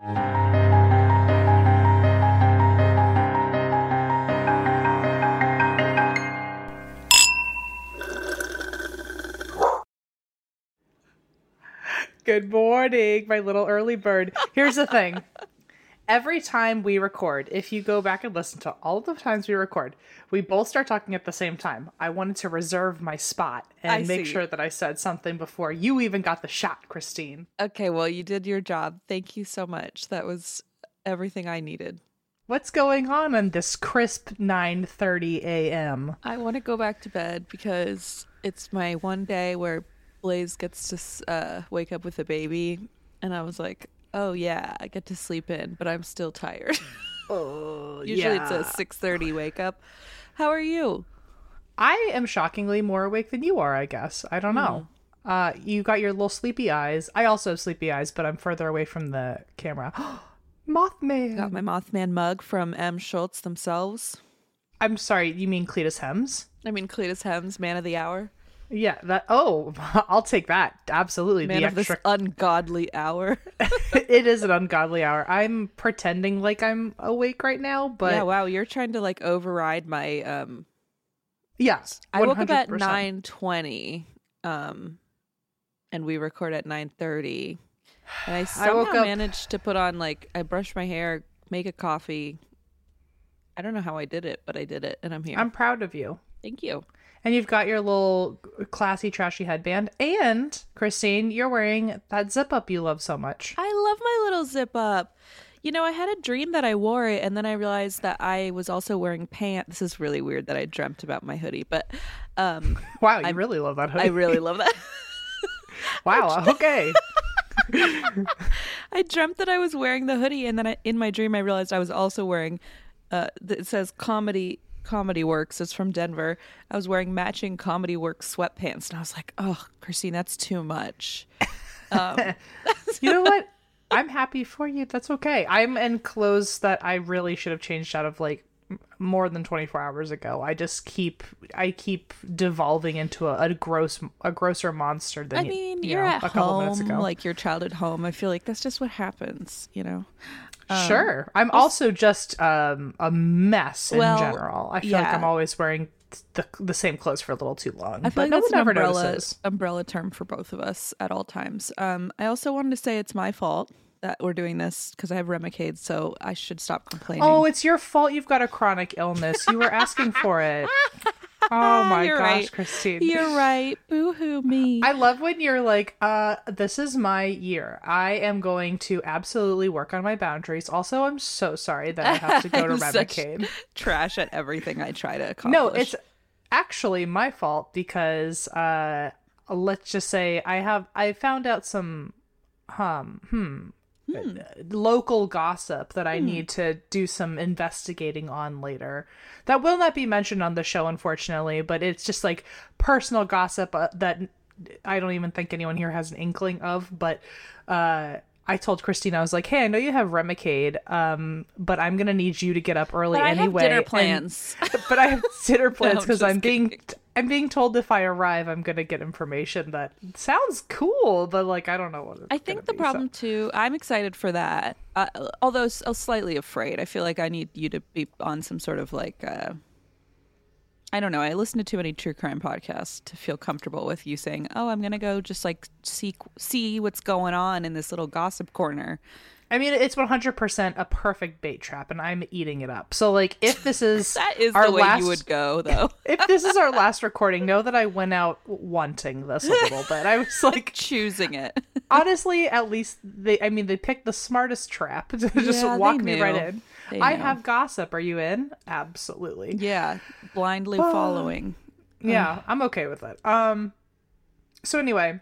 Good morning, my little early bird. Here's the thing. Every time we record, if you go back and listen to all of the times we record, we both start talking at the same time. I wanted to reserve my spot and I make see. sure that I said something before you even got the shot, Christine. Okay, well, you did your job. Thank you so much. That was everything I needed. What's going on on this crisp 9:30 a.m.? I want to go back to bed because it's my one day where Blaze gets to uh, wake up with a baby, and I was like, "Oh yeah, I get to sleep in, but I'm still tired." Oh, Usually it's a six thirty wake up. How are you? I am shockingly more awake than you are, I guess. I don't know. Hmm. Uh, you got your little sleepy eyes. I also have sleepy eyes, but I'm further away from the camera. Mothman. Got my Mothman mug from M. Schultz themselves. I'm sorry, you mean Cletus Hems? I mean, Cletus Hems, man of the hour, Yeah, that. Oh, I'll take that. Absolutely, man the of extra. this ungodly hour. it is an ungodly hour. I'm pretending like I'm awake right now, but yeah, wow, you're trying to like override my um yes, I woke up at 100%. nine twenty, um, and we record at nine thirty. And I somehow woke up- managed to put on like I brushed my hair, make a coffee. I don't know how I did it, but I did it, and I'm here. I'm proud of you. Thank you. And you've got your little classy, trashy headband. And Christine, you're wearing that zip up you love so much. I love my little zip up. You know, I had a dream that I wore it, and then I realized that I was also wearing pants. This is really weird that I dreamt about my hoodie, but um, Wow, you really love that hoodie. I really love that. wow. Okay. I dreamt that I was wearing the hoodie, and then I, in my dream, I realized I was also wearing. Uh, it says comedy comedy works. It's from Denver. I was wearing matching comedy works sweatpants, and I was like, "Oh, Christine, that's too much." Um, you know what? I'm happy for you. That's okay. I'm in clothes that I really should have changed out of like more than 24 hours ago. I just keep I keep devolving into a, a gross a grosser monster than I mean, you you're know, at a couple minutes home, ago. like your child at home. I feel like that's just what happens, you know. Sure. I'm also just um a mess in Well, general. I feel like. I'm always wearing the the same clothes for a little too long. I feel but like no that's one an ever umbrella notices. umbrella term for both of us at all times. Um, I also wanted to say it's my fault that we're doing this because I have Remicade, so I should stop complaining. Oh, it's your fault you've got a chronic illness. You were asking for it. Oh my gosh, right. Christine. You're right. Boo hoo me. I love when you're like, uh, this is my year. I am going to absolutely work on my boundaries. Also, I'm so sorry that I have to go to I'm trash at everything I try to accomplish. No, it's actually my fault because uh let's just say I have I found out some um hmm, local gossip that I need to do some investigating on later. That will not be mentioned on the show unfortunately, but it's just like personal gossip uh, that I don't even think anyone here has an inkling of, but uh I told Christine, I was like, "Hey, I know you have Remicade, um, but I'm gonna need you to get up early But I have anyway." dinner and- plans. but I have dinner plans I'm because I'm being kidding. I'm being told if I arrive, I'm gonna get information that sounds cool, but like I don't know what. It's I think the be, so- problem too. I'm excited for that, uh, although uh, slightly afraid. I feel like I need you to be on some sort of like. Uh, I don't know. I listen to too many true crime podcasts to feel comfortable with you saying, "Oh, I'm gonna go just like see see what's going on in this little gossip corner." I mean, it's 100% a perfect bait trap, and I'm eating it up. So, like, if this is That is our the way last, you would go, though. if this is our last recording, know that I went out wanting this a little bit. I was like, Choosing it. honestly, at least they, I mean, they picked the smartest trap to just Yeah, walk me right in. They I have gossip. Are you in? Absolutely. yeah, blindly following. Yeah, I'm okay with it. Um, so anyway,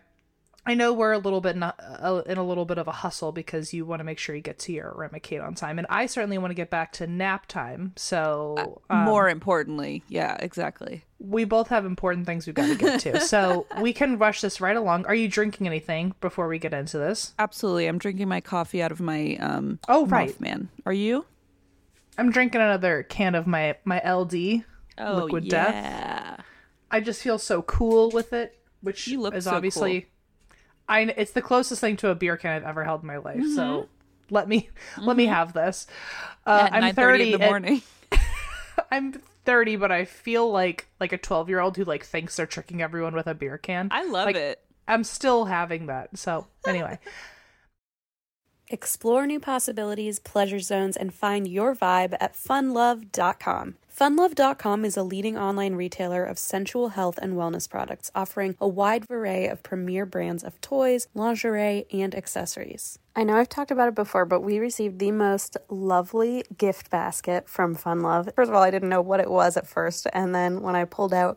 I know we're a little bit in a, uh, in a little bit of a hustle because you want to make sure you get to your Remicade on time, and I certainly want to get back to nap time. So um, More importantly, yeah, exactly. we both have important things we've got to get to, so we can rush this right along. Are you drinking anything before we get into this? Absolutely. I'm drinking my coffee out of my um Oh, right. man. Are you? I'm drinking another can of my my LD Oh, liquid death. yeah. I just feel so cool with it, which You look is so obviously I it's the closest thing to a beer can I've ever held in my life. So let me let me have this. Uh, Mm-hmm. At I'm 30 in the morning. I'm 30, but I feel like like a 12 year old who like thinks they're tricking everyone with a beer can. I love Like, it. I'm still having that. So anyway, Explore new possibilities, pleasure zones, and find your vibe at funlove.com. Funlove.com is a leading online retailer of sensual health and wellness products, offering a wide array of premier brands of toys, lingerie, and accessories. I know I've talked about it before, but we received the most lovely gift basket from Funlove. First of all, I didn't know what it was at first, and then when I pulled out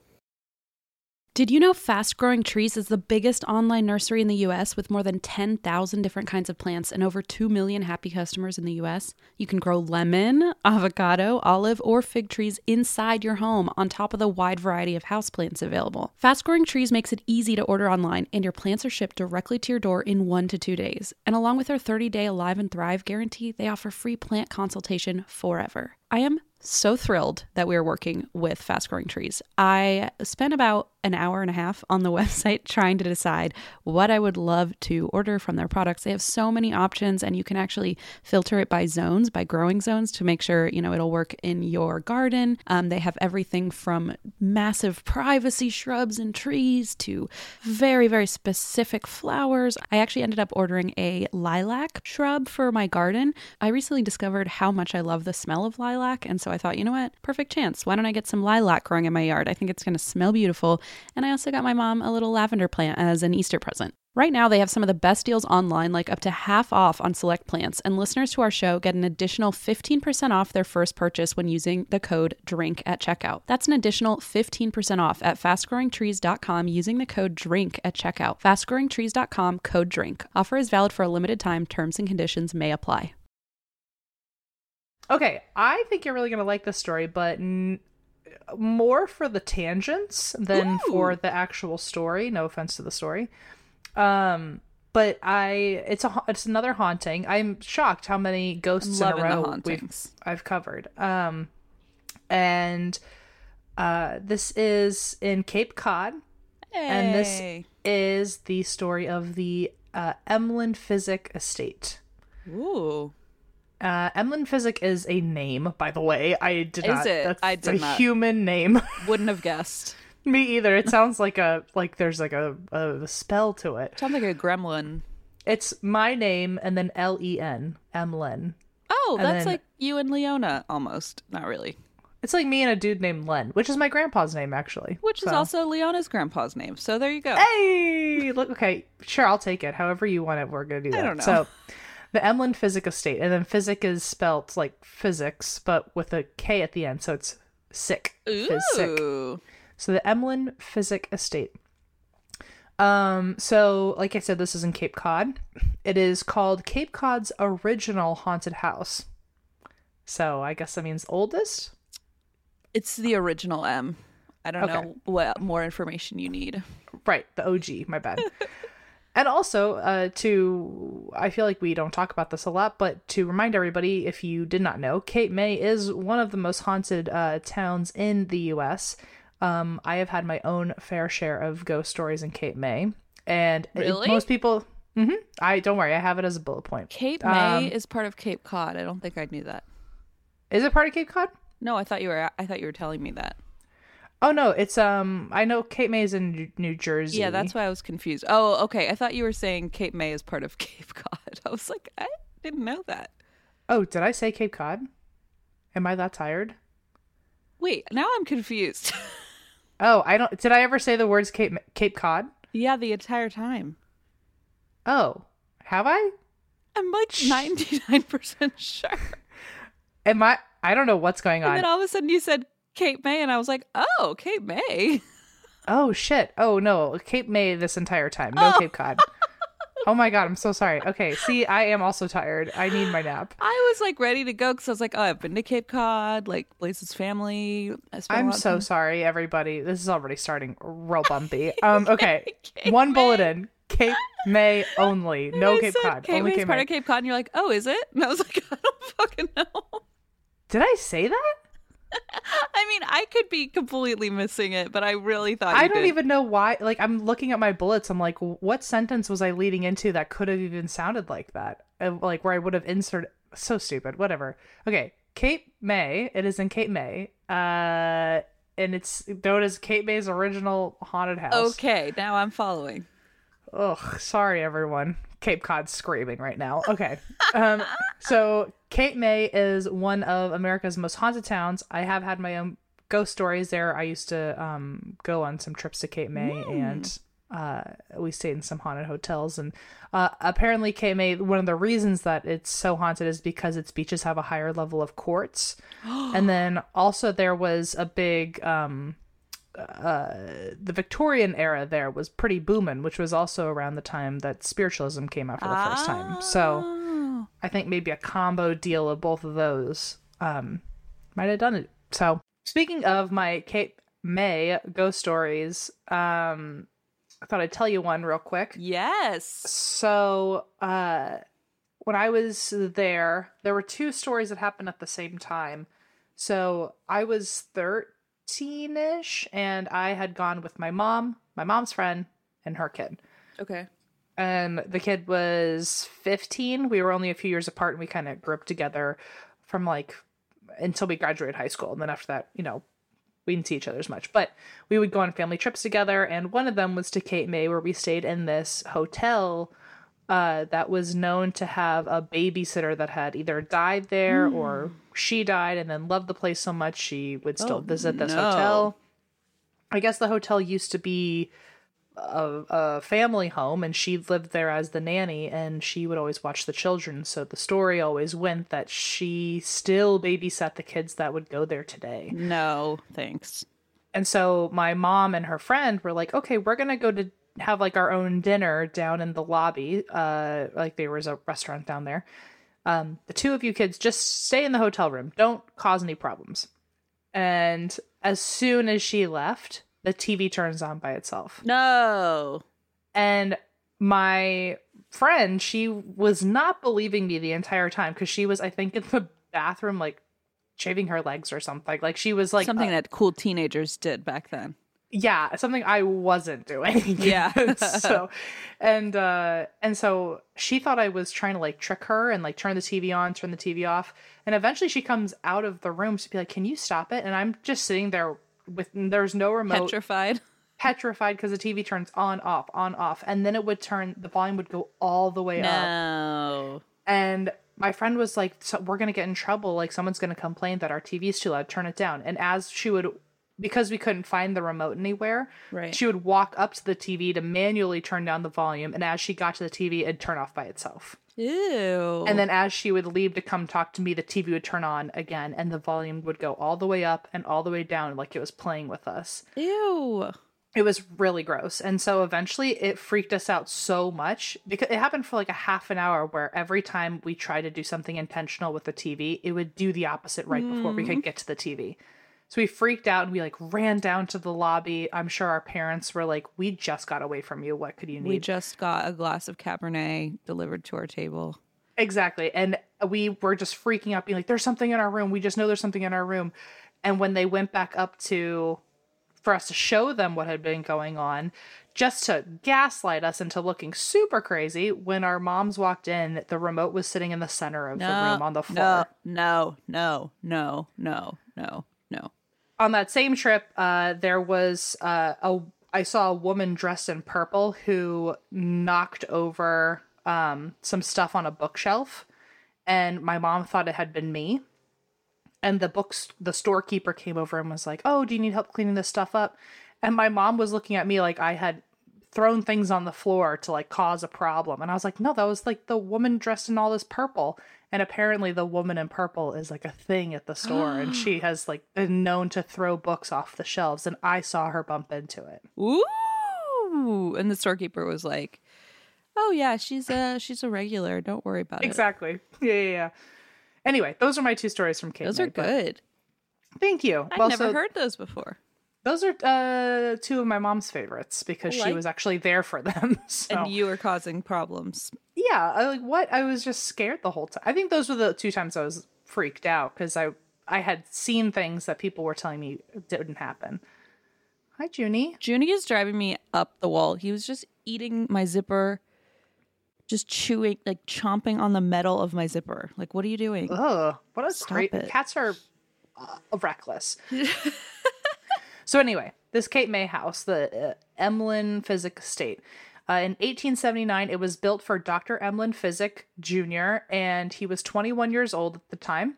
Did you know Fast Growing Trees is the biggest online nursery in the US with more than 10,000 different kinds of plants and over 2 million happy customers in the US? You can grow lemon, avocado, olive, or fig trees inside your home on top of the wide variety of houseplants available. Fast Growing Trees makes it easy to order online, and your plants are shipped directly to your door in one to two days. And along with their 30 day Alive and Thrive guarantee, they offer free plant consultation forever. I am so thrilled that we are working with Fast Growing Trees. I spent about an hour and a half on the website trying to decide what I would love to order from their products. They have so many options and you can actually filter it by zones, by growing zones to make sure, you know, it'll work in your garden. Um, they have everything from massive privacy shrubs and trees to very, very specific flowers. I actually ended up ordering a lilac shrub for my garden. I recently discovered how much I love the smell of lilac. And so I thought, you know what? Perfect chance. Why don't I get some lilac growing in my yard? I think it's going to smell beautiful. And I also got my mom a little lavender plant as an Easter present. Right now, they have some of the best deals online, like up to half off on select plants, and listeners to our show get an additional 15% off their first purchase when using the code DRINK at checkout. That's an additional 15% off at fastgrowingtrees.com using the code DRINK at checkout. Fastgrowingtrees.com code DRINK. Offer is valid for a limited time. Terms and conditions may apply. okay, I think you're really gonna like this story, but more for the tangents than for the actual story. No offense to the story. Um, but I, it's a, it's another haunting. I'm shocked how many ghosts in a row we've hauntings. I've covered. Um, and uh, this is in Cape Cod, and this is the story of the uh, Emlen Physick Estate. Ooh. Uh, Emlen Physick is a name, by the way. I did Is not. it? That's I a did not. human name. Wouldn't have guessed. Me either. It sounds like a like there's like a, a spell to it. Sounds like a gremlin. It's my name and then L E N Emlen. Oh, And that's then- like you and Leona almost. Not really. It's like me and a dude named Len, which is my grandpa's name actually. Which is also Leona's grandpa's name. So there you go. Hey, look. Okay, sure. I'll take it. However you want it, we're gonna do that. I don't know. So, the Emlen Physick Estate, and then physic is spelt like physics, but with a K at the end, so it's sick. Ooh. So the Emlen Physick Estate. Um, so like I said, this is in Cape Cod. It is called Cape Cod's original haunted house. So I guess that means oldest. It's the original M. I don't Okay. know what more information you need. Right, the OG, my bad. and also, uh, to, I feel like we don't talk about this a lot, but to remind everybody, if you did not know, Cape May is one of the most haunted uh, towns in the US. Um, I have had my own fair share of ghost stories in Cape May. And Really? most people, hmm I don't worry, I have it as a bullet point. Cape Um, May is part of Cape Cod. I don't think I knew that. Is it part of Cape Cod? No, I thought you were. I thought you were telling me that. Oh no, it's um. I know Cape May is in New- New Jersey. Yeah, that's why I was confused. Oh, okay. I thought you were saying Cape May is part of Cape Cod. I was like, I didn't know that. Oh, did I say Cape Cod? Am I that tired? Wait, now I'm confused. Oh, I don't. Did I ever say the words Cape Cape Cod? yeah, the entire time. Oh, have I? I'm like 99% sure. Am I? I don't know what's going And on. then all of a sudden you said Cape May, and I was like, oh, Cape May. Oh shit. Oh no, Cape May this entire time. No Oh. Cape Cod. oh my god, I'm so sorry. Okay, see, I am also tired. I need my nap. I was like ready to go because I was like, oh, I've been to Cape Cod, like Blaze's family. I spent a I'm so time- sorry, everybody. This is already starting real bumpy. Um, okay, Cape one May. bullet in. Cape May only. No Cape said Cod. Cape only May's Cape part May. of Cape Cod, and you're like, oh, is it? And I was like, I don't fucking know. Did I say that? I mean, I could be completely missing it, but I really thought I don't did. even know why. Like, I'm looking at my bullets. I'm like, what sentence was I leading into that could have even sounded like that? Uh, Like, where I would have inserted. So stupid. Whatever. Okay. Cape May. It is in Cape May. Uh, and it's known as Cape May's original haunted house. Okay, now I'm following. Ugh, sorry everyone. Cape Cod screaming right now. Okay. Um so Cape May is one of America's most haunted towns. I have had my own ghost stories there. I used to um go on some trips to Cape May and uh we stayed in some haunted hotels and uh apparently Cape May one of the reasons that it's so haunted is because its beaches have a higher level of quartz. and then also there was a big um the Victorian era there was pretty booming, which was also around the time that spiritualism came out for the first time. So Oh. I think maybe a combo deal of both of those um, might have done it. So speaking of my Cape May ghost stories, um, I thought I'd tell you one real quick. Yes. So, uh, when I was there, there were two stories that happened at the same time. So, I was 13 ish, and I had gone with my mom, my mom's friend, and her kid. Okay. And the kid was 15. We were only a few years apart, and we kind of grew up together from like until we graduated high school. And then after that, you know, we didn't see each other as much. But we would go on family trips together, and one of them was to Cape May, where we stayed in this hotel uh, that was known to have a babysitter that had either died there or she died and then loved the place so much she would still Oh, visit this no. hotel. I guess the hotel used to be a, a family home and she lived there as the nanny and she would always watch the children so the story always went that she still babysat the kids that would go there today No, thanks. and so my mom and her friend were like okay we're gonna go to have like our own dinner down in the lobby uh like there was a restaurant down there um the two of you kids just stay in the hotel room don't cause any problems and as soon as she left the tv turns on by itself No. and my friend, she was not believing me the entire time because she was, I think, in the bathroom, like shaving her legs or something. Like she was like, Something uh, that cool teenagers did back then. Yeah, something I wasn't doing. Yeah. so, and uh, and so she thought I was trying to like trick her and like turn the TV on, turn the TV off, and eventually she comes out of the room to be like, "Can you stop it?" And I'm just sitting there with there's no remote Petrified. petrified because the TV turns on, off, on, off, and then it would turn. The volume would go all the way up, No. and my friend was like, so "We're gonna get in trouble. Like someone's gonna complain that our TV's too loud. Turn it down." And as she would, because we couldn't find the remote anywhere, Right. she would walk up to the TV to manually turn down the volume, and as she got to the TV, it'd turn off by itself. Ew. And then as she would leave to come talk to me, the TV would turn on again, and the volume would go all the way up and all the way down, like it was playing with us. Ew. it was really gross. And so eventually it freaked us out so much because it happened for like a half an hour where every time we tried to do something intentional with the TV, it would do the opposite right before we could mm. get to the TV. So we freaked out and we like ran down to the lobby. I'm sure our parents were like, "We just got away from you. What could you need?" We just got a glass of Cabernet delivered to our table. Exactly. And we were just freaking out, being like, there's something in our room. We just know there's something in our room. And when they went back up to, for us to show them what had been going on, just to gaslight us into looking super crazy, when our moms walked in, the remote was sitting in the center of the room on the floor. No, no, no, no, no, no. On that same trip, uh, there was uh, a I saw a woman dressed in purple who knocked over um, some stuff on a bookshelf, and my mom thought it had been me. And the books, the storekeeper came over and was like, "Oh, do you need help cleaning this stuff up?" And my mom was looking at me like I had thrown things on the floor to like cause a problem. And I was like, "No, that was like the woman dressed in all this purple." And apparently, the woman in purple is like a thing at the store, and she has like been known to throw books off the shelves. And I saw her bump into it. Ooh, and the storekeeper was like, "Oh yeah, she's a she's a regular. Don't worry about it." Exactly. Yeah, yeah, yeah. Anyway, those are my two stories from Kate. Those are May, but good. Thank you. I've Well, never so heard those before. Those are uh, two of my mom's favorites because she was actually there for them. So. And you were causing problems. yeah, I, like what? I was just scared the whole time. I think those were the two times I was freaked out because I I had seen things that people were telling me didn't happen. Hi, Junie. Junie is driving me up the wall. He was just eating my zipper, just chewing, like chomping on the metal of my zipper. Like, what are you doing? Ugh, what a Stop great it. cats are uh, reckless. so anyway, this Cape May house, the uh, Emlen Physick Estate. Uh, in 1879, it was built for Dr. Emlen Physick Jr., and he was 21 years old at the time.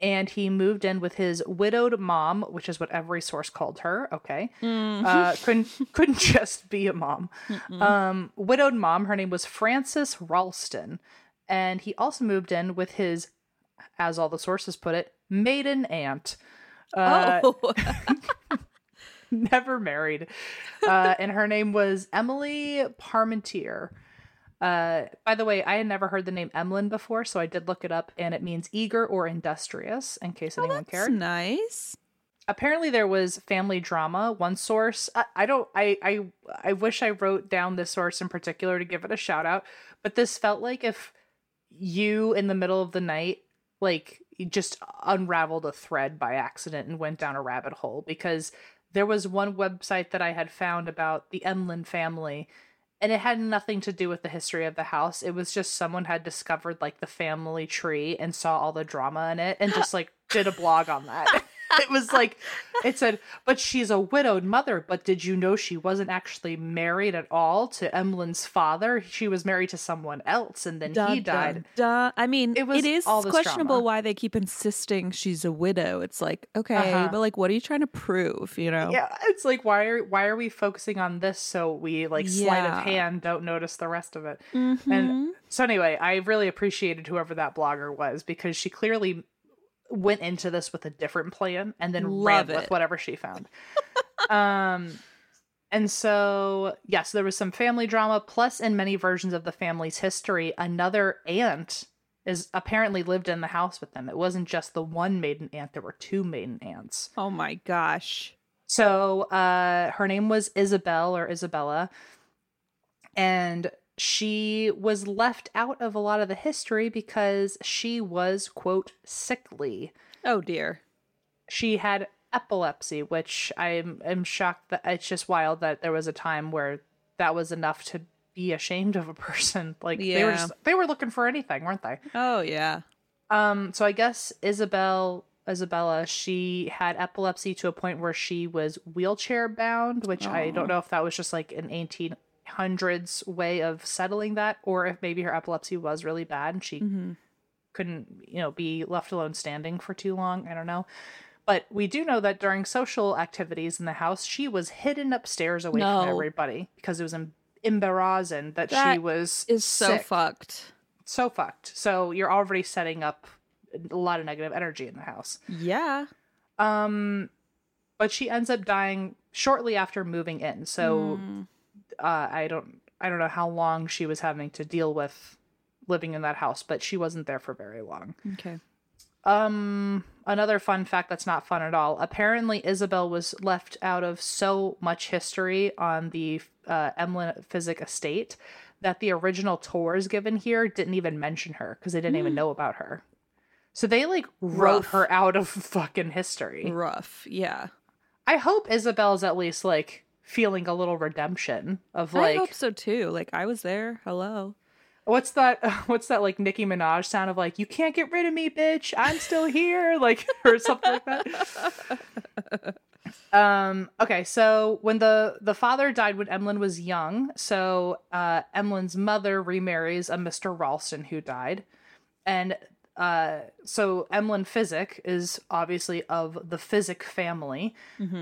And he moved in with his widowed mom, which is what every source called her. Okay, uh, couldn't couldn't just be a mom. Um, widowed mom. Her name was Frances Ralston, and he also moved in with his as all the sources put it, maiden aunt. Uh, oh, never married. Uh, and her name was Emily Parmentier. Uh, by the way, I had never heard the name Emlen before, so I did look it up, and it means eager or industrious, in case anyone that's cared. nice. Apparently, there was family drama. One source, I, I don't, I, I, I wish I wrote down this source in particular to give it a shout out, but this felt like if you in the middle of the night like you just unraveled a thread by accident and went down a rabbit hole because there was one website that I had found about the Emlen family and it had nothing to do with the history of the house. It was just someone had discovered like the family tree and saw all the drama in it and just like did a blog on that. it was like it said, but she's a widowed mother. But did you know she wasn't actually married at all to Emlen's father? She was married to someone else, and then he died. dun. I mean, It it, is all questionable drama. why they keep insisting she's a widow. It's like, okay, Uh-huh. but like, what are you trying to prove? You know? Yeah, it's like why are why are we focusing on this so we like sleight of hand don't notice the rest of it? Mhm. And so anyway, I really appreciated whoever that blogger was because she clearly went into this with a different plan and then Love ran with whatever she found. um and so yes, there was some family drama plus in many versions of the family's history another aunt is apparently lived in the house with them. It wasn't just the one maiden aunt, there were two maiden aunts. oh my gosh. So uh her name was Isabel or Isabella and she was left out of a lot of the history because she was quote sickly. Oh dear. She had epilepsy, which I'm am shocked that it's just wild that there was a time where that was enough to be ashamed of a person. Like they were just, they were looking for anything, weren't they? Oh yeah. Um, so I guess Isabel Isabella, she had epilepsy to a point where she was wheelchair bound, which I don't know if that was just like an eighteen hundreds way of settling that, or if maybe her epilepsy was really bad and she couldn't, you know, be left alone standing for too long. I don't know. But we do know that during social activities in the house, she was hidden upstairs away No. from everybody because it was embarrassing that, she was Is so sick fucked. so fucked. So you're already setting up a lot of negative energy in the house. Yeah. Um but she ends up dying shortly after moving in. So uh, I don't I don't know how long she was having to deal with living in that house, but she wasn't there for very long. Okay. Um, another fun fact that's not fun at all. Apparently, Isabel was left out of so much history on the uh, Emlen Physick estate that the original tours given here didn't even mention her because they didn't even know about her. So they like wrote Rough. her out of fucking history. Rough. Yeah. I hope Isabel's at least like feeling a little redemption of like I hope so too. Like I was there. Hello. what's that what's that like Nicki Minaj sound of like you can't get rid of me bitch I'm still here like or something like that. um okay so when the the father died when Emlen was young so uh Emlen's mother remarries a Mr. Ralston who died and uh so Emlen Physick is obviously of the Physick family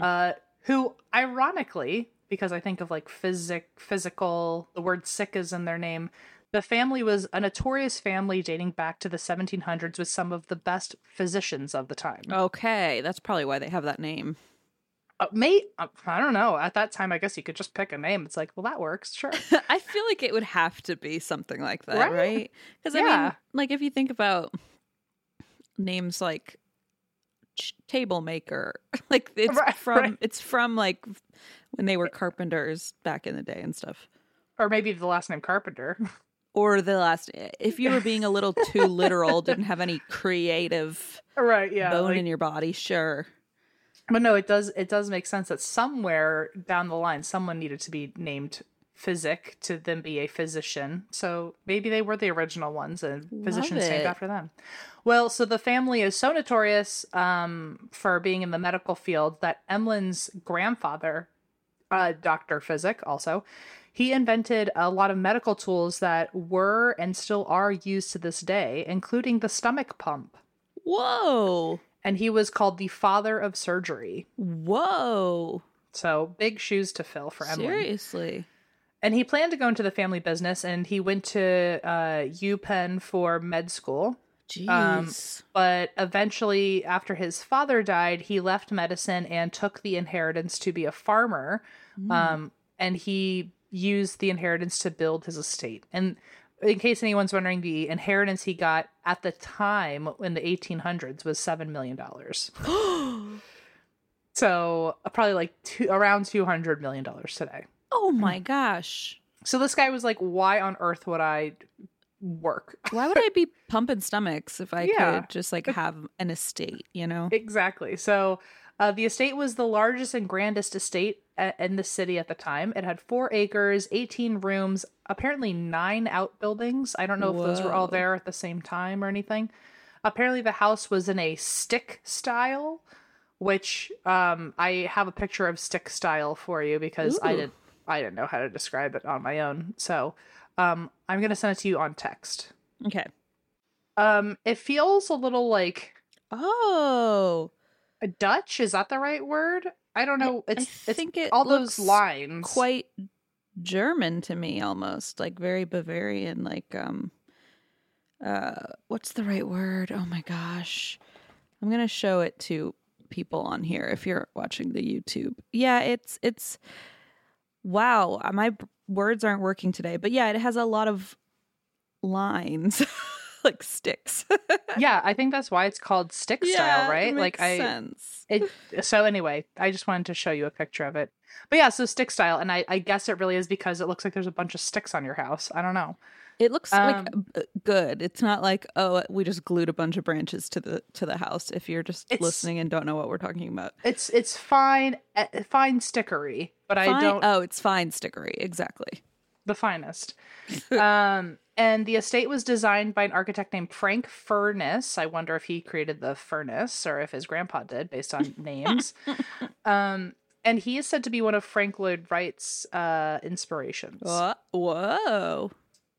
uh who ironically because I think of like physic physical the word sick is in their name the family was a notorious family dating back to the 1700s with some of the best physicians of the time. Okay, that's probably why they have that name. Uh, mate, uh, I don't know. At that time, I guess you could just pick a name. It's like, well, that works, sure. I feel like it would have to be something like that, Right? right? Because I mean, like if you think about names like table maker, like it's Right, from right. it's from like when they were carpenters back in the day and stuff. or maybe the last name Carpenter. Or the last, eh, if you were being a little too literal, didn't have any creative right, yeah. bone like- in your body, sure. but no, it does. It does make sense that somewhere down the line, someone needed to be named Physick to then be a physician. So maybe they were the original ones, and physicians named after them. Well, so the family is so notorious um, for being in the medical field that Emlen's grandfather, uh, Doctor Physick, also, he invented a lot of medical tools that were and still are used to this day, including the stomach pump. Whoa. And he was called the father of surgery. Whoa. So big shoes to fill for Emily. Seriously. And he planned to go into the family business, and he went to uh, UPenn for med school. Jeez. Um, But eventually, after his father died, he left medicine and took the inheritance to be a farmer. Um, and he used the inheritance to build his estate. And in case anyone's wondering, the inheritance he got at the time in the 1800s was $7 million. so uh, probably like two, around $200 million today. Oh my gosh. So this guy was like, why on earth would I work? Why would I be pumping stomachs if I Yeah. could just like have an estate, you know? Exactly. So uh, the estate was the largest and grandest estate a- in the city at the time. It had four acres, 18 rooms, apparently nine outbuildings. I don't know if those were all there at the same time or anything. Apparently, the house was in a stick style, which um, I have a picture of stick style for you because I didn't I didn't know how to describe it on my own. So um, I'm gonna send it to you on text. Okay. Um, it feels a little like Oh. a Dutch. Is that the right word? I don't know. I It's it's think it all those lines. Quite German to me almost, like very Bavarian, like um uh what's the right word? Oh my gosh. I'm going to show it to people on here if you're watching the YouTube. Yeah, it's it's wow, uh, my b- words aren't working today, but yeah, it has a lot of lines like sticks. yeah, I think that's why it's called stick style, it right? Like makes I sense. it so anyway, I just wanted to show you a picture of it. But yeah, so stick style, and I, I guess it really is because it looks like there's a bunch of sticks on your house. I don't know. It looks Um, like good. It's not like oh, we just glued a bunch of branches to the to the house. If you're just listening and don't know what we're talking about, It's it's fine eh, fine stickery, but I don't Oh, it's fine stickery. Exactly. the finest. um, and the estate was designed by an architect named Frank Furness. I wonder if he created the furnace or if his grandpa did, based on names. um, and he is said to be one of Frank Lloyd Wright's uh, inspirations. Whoa.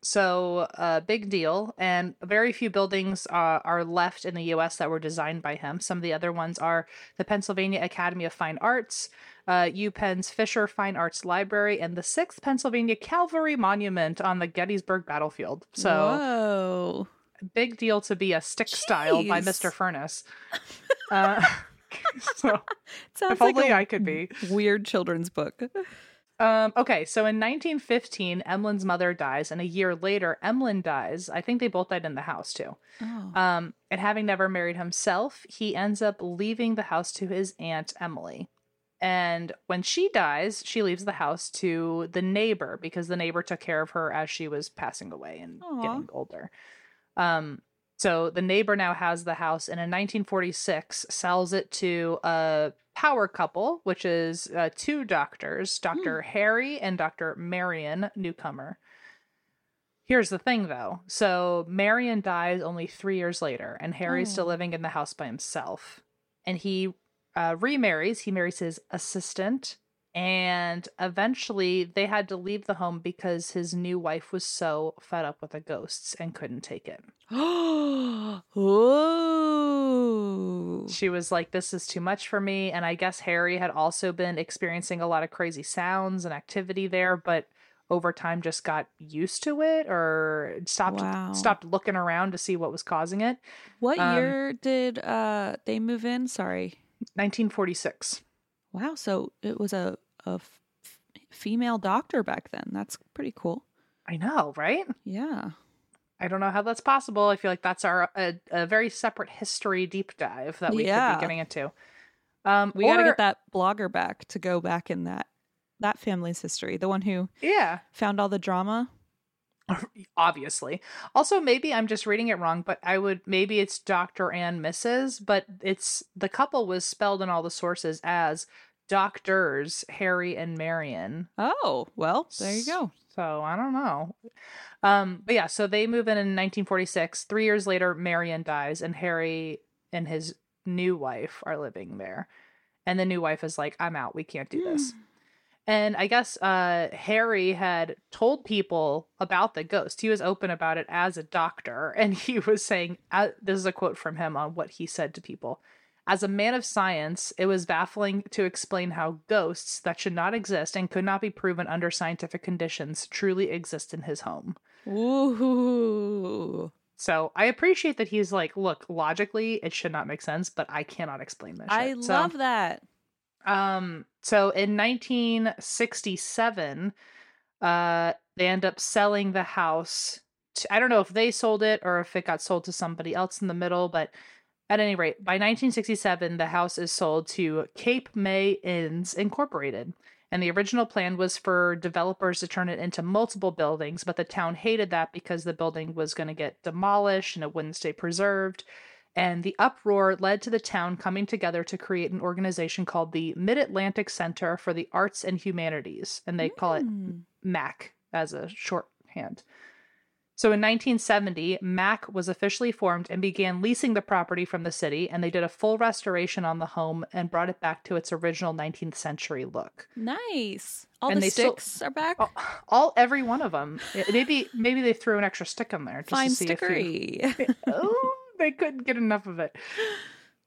So, uh, big deal. And very few buildings uh, are left in the US that were designed by him. Some of the other ones are the Pennsylvania Academy of Fine Arts, uh, UPenn's Fisher Fine Arts Library, and the 6th Pennsylvania Cavalry Monument on the Gettysburg Battlefield. So, Whoa. big deal to be a stick style by Mr. Furnace. Uh, so Sounds if only like a I could be. weird children's book. Um, okay, so in 1915, Emlen's mother dies, and a year later, Emlen dies. I think they both died in the house too. Oh. Um, and having never married himself, he ends up leaving the house to his aunt Emily. And when she dies, she leaves the house to the neighbor because the neighbor took care of her as she was passing away and Aw. getting older. Um, so the neighbor now has the house, and in 1946 sells it to a power couple, which is uh, two doctors, Dr. Harry and Dr. Marion Newcomer. Here's the thing, though. So Marion dies only three years later, and Harry's still Oh. living in the house by himself. And he uh, remarries. He marries his assistant, and eventually they had to leave the home because his new wife was so fed up with the ghosts and couldn't take it. Ooh. She was like, This is too much for me. And I guess Harry had also been experiencing a lot of crazy sounds and activity there, but over time just got used to it or stopped Wow. stopped looking around to see what was causing it. What Um, year did uh they move in? Sorry. 1946. Wow, so it was a a f- female doctor back then. That's pretty cool. I know, right? Yeah. I don't know how that's possible. I feel like that's our a, a very separate history deep dive that we could be getting into. Um, We got to get that blogger back to go back in that that family's history. The one who Yeah, found all the drama. obviously. Also, maybe I'm just reading it wrong, but I would maybe it's Doctor and Mrs. But it's the couple was spelled in all the sources as doctors Harry and Marion. Oh, well, there you go. So I don't know. Um, but yeah, so they move in in 1946. Three years later, Marion dies, and Harry and his new wife are living there. And the new wife is like, "I'm out. We can't do this." And I guess uh, Harry had told people about the ghost. He was open about it as a doctor, and he was saying, uh, "This is a quote from him on what he said to people." As a man of science, it was baffling to explain how ghosts that should not exist and could not be proven under scientific conditions truly exist in his home. Ooh. So I appreciate that he's like, look, logically, it should not make sense, but I cannot explain this. I shit." So, love that. Um. So in 1967, uh, they end up selling the house. To, I don't know if they sold it or if it got sold to somebody else in the middle, but at any rate, by 1967, the house is sold to Cape May Inns Incorporated. And the original plan was for developers to turn it into multiple buildings, but the town hated that because the building was going to get demolished and it wouldn't stay preserved. And the uproar led to the town coming together to create an organization called the Mid Atlantic Center for the Arts and Humanities. And they call it Hmm. MAC as a shorthand. So in 1970, MAC was officially formed and began leasing the property from the city, and they did a full restoration on the home and brought it back to its original 19th century look. Nice. All And the they still- sticks are back. All, all every one of them. Maybe maybe they threw an extra stick in there just Fine to see if you, oh, they couldn't get enough of it.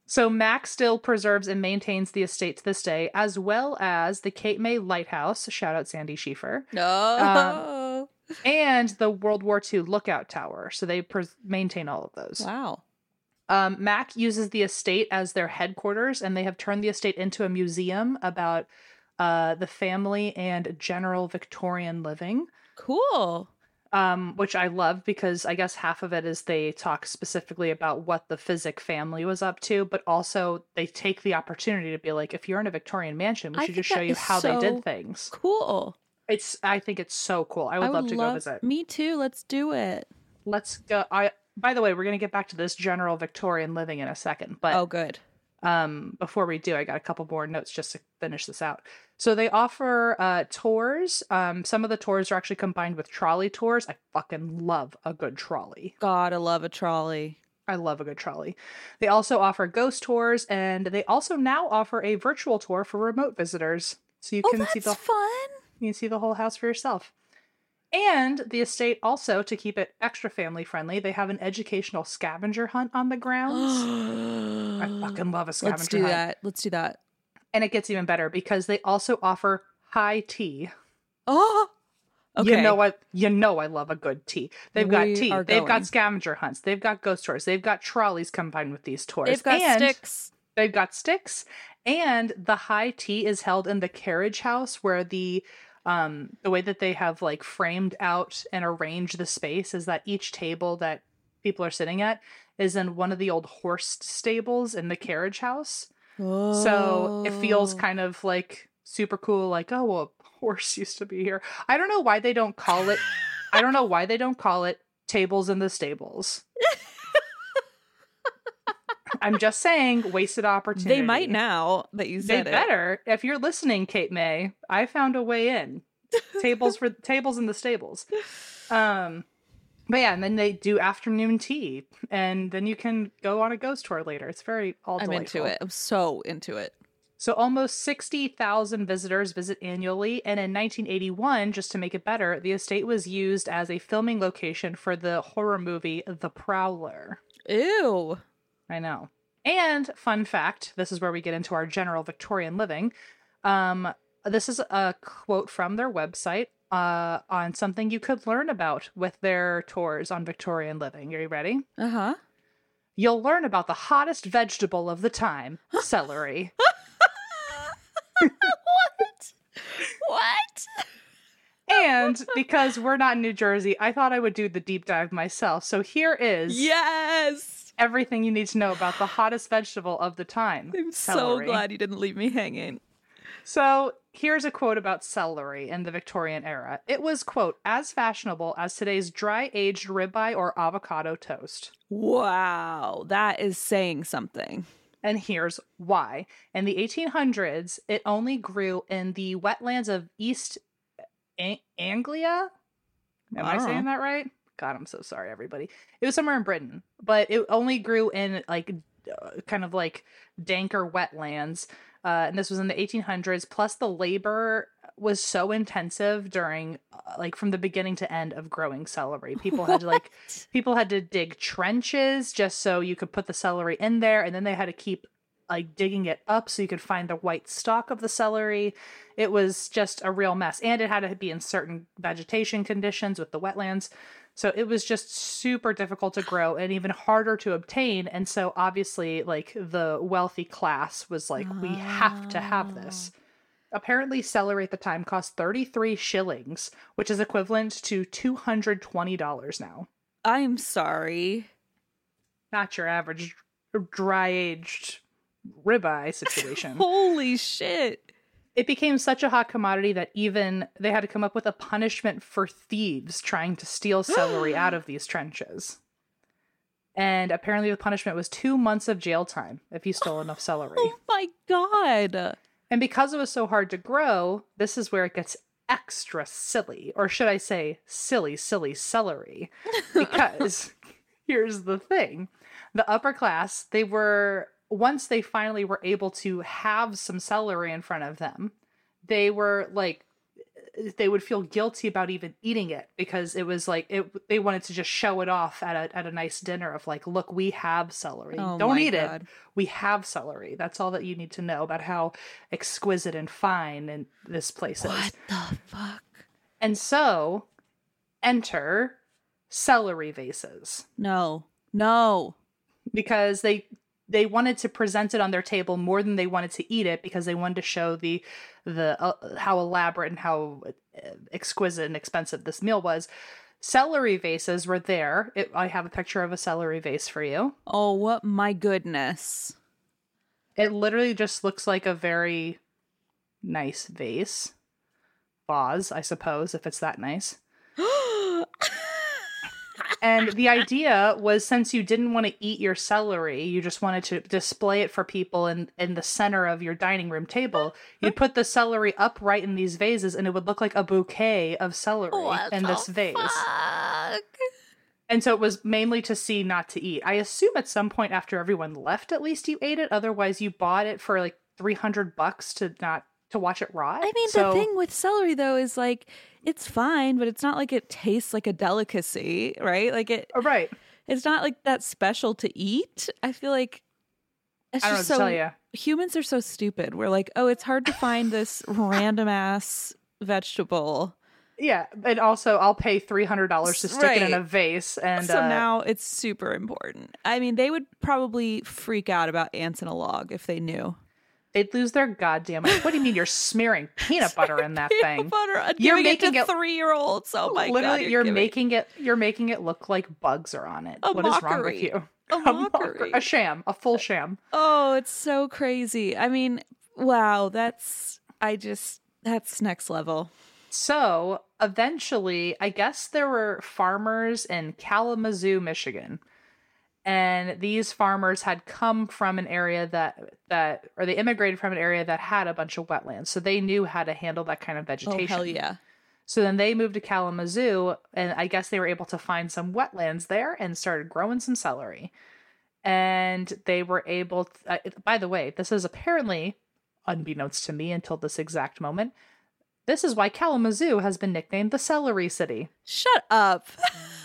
So Mac still preserves and maintains the estate to this day, as well as the Cape May Lighthouse. Shout out Sandy Schieffer. no. And the World War II lookout tower. So they pres maintain all of those. wow. Um, Mac uses the estate as their headquarters, and they have turned the estate into a museum about uh, the family and general Victorian living. Cool. Um, which I love because I guess half of it is they talk specifically about what the Physick family was up to, but also they take the opportunity to be like, if you're in a Victorian mansion, we I should just show you how they did things. Cool. It's I think it's so cool. I would, love to go visit. Me too. Let's do it. let's go i by the way we're going to get back to this general victorian living in a second but oh, good. um before we do i got a couple more notes just to finish this out so they offer uh tours um some of the tours are actually combined with trolley tours i fucking love a good trolley God, I love a trolley. i love a good trolley they also offer ghost tours and they also now offer a virtual tour for remote visitors so you Oh, can see the fun. You can see the whole house for yourself. And the estate also, to keep it extra family friendly, they have an educational scavenger hunt on the grounds. I fucking love a scavenger hunt. Let's do hunt. that. Let's do that. And it gets even better because they also offer high tea. Oh, okay. You know I you know I love a good tea. They've We got tea. They've going. got scavenger hunts. They've got ghost tours. They've got trolleys combined with these tours. They've got and sticks. They've got sticks, and the high tea is held in the carriage house where the um the way that they have like framed out and arranged the space is that each table that people are sitting at is in one of the old horse stables in the carriage house. So it feels Oh. kind of like super cool, like, oh, well, a horse used to be here. I don't know why they don't call it, I don't know why they don't call it tables in the stables. I'm just saying, wasted opportunity. They might now that you They said it. better. If you're listening, Cape May, I found a way in. tables for tables in the stables. Um but yeah, and then they do afternoon tea, and then you can go on a ghost tour later. It's very all I'm delightful. into it. I'm so into it. So almost 60,000 visitors visit annually, and in 1981, just to make it better, the estate was used as a filming location for the horror movie The Prowler. Ew. I know. And fun fact, this is where we get into our general Victorian living. Um this is a quote from their website uh on something you could learn about with their tours on Victorian living. Are you ready? Uh huh. You'll learn about the hottest vegetable of the time, celery. what? What? And because we're not in New Jersey, I thought I would do the deep dive myself. So here is Yes. Everything you need to know about the hottest vegetable of the time. I'm so glad you didn't leave me hanging. So here's a quote about celery in the Victorian era. It was, quote, as fashionable as today's dry aged ribeye or avocado toast. Wow, that is saying something. And here's why. In the 1800s, it only grew in the wetlands of East An- Anglia. Am I I saying that right? God, I'm so sorry, everybody. It was somewhere in Britain, but it only grew in like uh, kind of like danker wetlands. Uh, and this was in the 1800s. Plus, the labor was so intensive during uh, like from the beginning to end of growing celery. People had to like people had to dig trenches just so you could put the celery in there, and then they had to keep like digging it up so you could find the white stalk of the celery. It was just a real mess, and it had to be in certain vegetation conditions with the wetlands. So it was just super difficult to grow and even harder to obtain. And so obviously, like the wealthy class was like, we have to have this. Ah. Apparently, celery at the time cost 33 shillings, which is equivalent to $220 now. I'm sorry. Not your average dry aged ribeye situation. Holy shit. It became such a hot commodity that even they had to come up with a punishment for thieves trying to steal celery out of these trenches. And apparently, the punishment was two months of jail time if you stole enough celery. Oh my god. And because it was so hard to grow, this is where it gets extra silly. Or should I say, silly, silly celery? Because here's the thing the upper class, they were, once they finally were able to have some celery in front of them, they were like, they would feel guilty about even eating it because it was like it they wanted to just show it off at a at a nice dinner of like look we have celery Oh don't eat God. it we have celery that's all that you need to know about how exquisite and fine and this place is What the fuck? and so enter celery vases No. No. because they they wanted to present it on their table more than they wanted to eat it because they wanted to show the the uh, how elaborate and how uh, exquisite and expensive this meal was. Celery vases were there. It, I have a picture of a celery vase for you. Oh, what my goodness. It literally just looks like a very nice vase. Vase, I suppose, if it's that nice. And the idea was since you didn't want to eat your celery, you just wanted to display it for people in, in the center of your dining room table, you'd put the celery upright in these vases and it would look like a bouquet of celery in this vase. Fuck. And so it was mainly to see, not to eat. I assume at some point after everyone left, at least you ate it. Otherwise, you bought it for like 300 bucks to not to watch it rot. I mean, So- the thing with celery though is like it's fine, but it's not like it tastes like a delicacy, right? Like it Oh, right. it's not like that special to eat. I feel like it's I don't know just to so tell you. humans are so stupid. We're like, oh, it's hard to find this random ass vegetable. Yeah, and also I'll pay three hundred dollars to stick it in a vase, and so uh, now it's super important. I mean, they would probably freak out about ants in a log if they knew. They'd lose their goddamn. What do you mean you're smearing peanut butter in that thing? Butter. I'm You're making it three year olds. Oh my Literally, god! you're, giving- making it. You're making it look like bugs are on it. A What is wrong with you? A mocker- mockery. a sham, a full uh, sham. Oh, it's so crazy. I mean, wow. That's I just that's next level. So eventually, I guess there were farmers in Kalamazoo, Michigan, and these farmers had come from an area that that or they immigrated from an area that had a bunch of wetlands, so they knew how to handle that kind of vegetation Oh hell yeah! So then they moved to Kalamazoo, and I guess they were able to find some wetlands there and started growing some celery. And they were able. To, uh, by the way, this is apparently, unbeknownst to me until this exact moment, this is why Kalamazoo has been nicknamed the Celery City Shut up.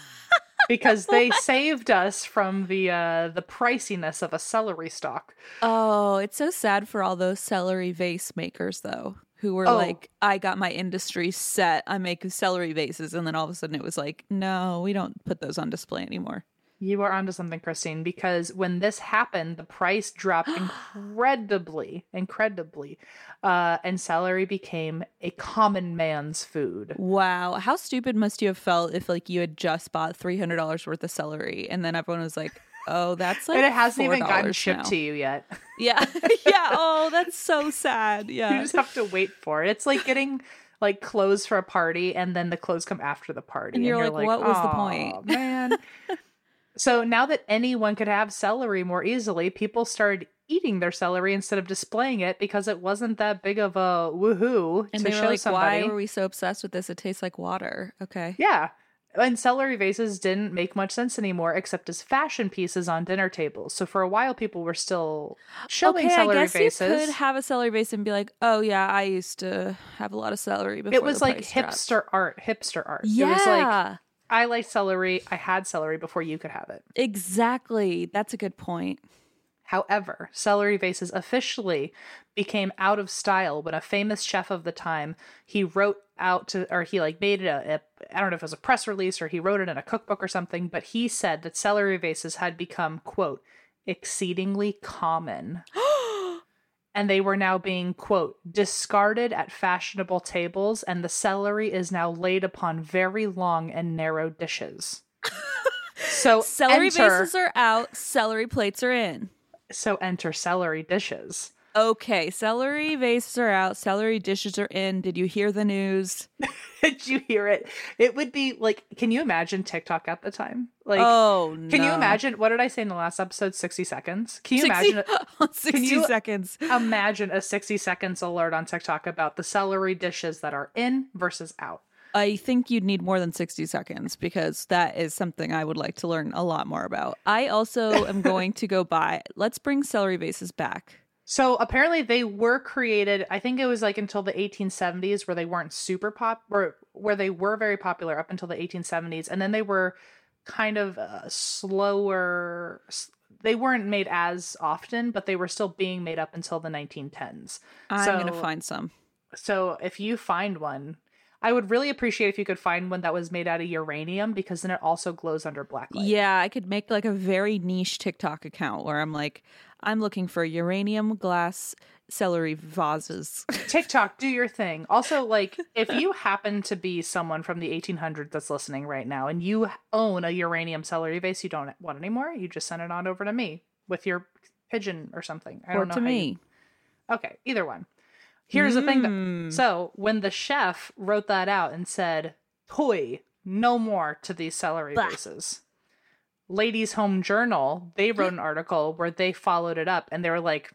because they saved us from the uh, the priciness of a celery stalk. Oh, it's so sad for all those celery vase makers though, who were Oh. like, I got my industry set. I make celery vases, and then all of a sudden it was like, no, we don't put those on display anymore. You are onto something, Christine, because when this happened, the price dropped incredibly, incredibly, uh, and celery became a common man's food. Wow, how stupid must you have felt if like you had just bought three hundred dollars worth of celery, and then everyone was like, "Oh, that's like and it hasn't even gotten $4 shipped now. to you yet. Yeah, yeah. Oh, that's so sad. Yeah, you just have to wait for it. It's like getting like clothes for a party, and then the clothes come after the party, And you're like, what was the point?" man? So now that anyone could have celery more easily, people started eating their celery instead of displaying it because it wasn't that big of a woohoo And to they were show like, somebody. "Why were we so obsessed with this? It tastes like water." Okay. Yeah. And celery vases didn't make much sense anymore except as fashion pieces on dinner tables. So for a while people were still showing okay, celery I guess vases. you could have a celery vase and be like, "Oh yeah, I used to have a lot of celery." Before it was like price dropped." hipster art, hipster art. Yeah, It was like I like celery, I had celery before you could have it. exactly. That's a good point. However, celery vases officially became out of style when a famous chef of the time he wrote out to or he like made it a, a I don't know if it was a press release or he wrote it in a cookbook or something, but he said that celery vases had become quote exceedingly common. and they were now being quote discarded at fashionable tables and the celery is now laid upon very long and narrow dishes. So Celery enter, vases are out. Celery plates are in. so enter celery dishes. Okay, celery vases are out. Celery dishes are in. Did you hear the news? Did you hear it? It would be like, can you imagine TikTok at the time? Like, oh no! can you imagine? What did I say in the last episode? 60 seconds. Can you 60, imagine? sixty you- seconds? imagine a 60 seconds alert on TikTok about the celery dishes that are in versus out. I think you'd need more than 60 seconds because that is something I would like to learn a lot more about. I also am going to go buy. Let's bring celery vases back. So apparently they were created. I think it was like until the 1870s where they weren't super pop, or where they were very popular up until the 1870s, and then they were kind of uh, slower. They weren't made as often, but they were still being made up until the 1910s. I'm so, going to find some. So if you find one, I would really appreciate if you could find one that was made out of uranium because then it also glows under black light. Yeah, I could make like a very niche TikTok account where I'm like, I'm looking for uranium glass celery vases. TikTok, do your thing. Also, like, if you happen to be someone from the 1800s that's listening right now and you own a uranium celery vase you don't want anymore, you just send it on over to me with your pigeon or something. I or don't know. to how you- me. Okay, either one. Here's the thing. Mm. Though. So, when the chef wrote that out and said, Toy, no more to these celery Bah. vases. Ladies Home Journal, they wrote an article where they followed it up and they were like,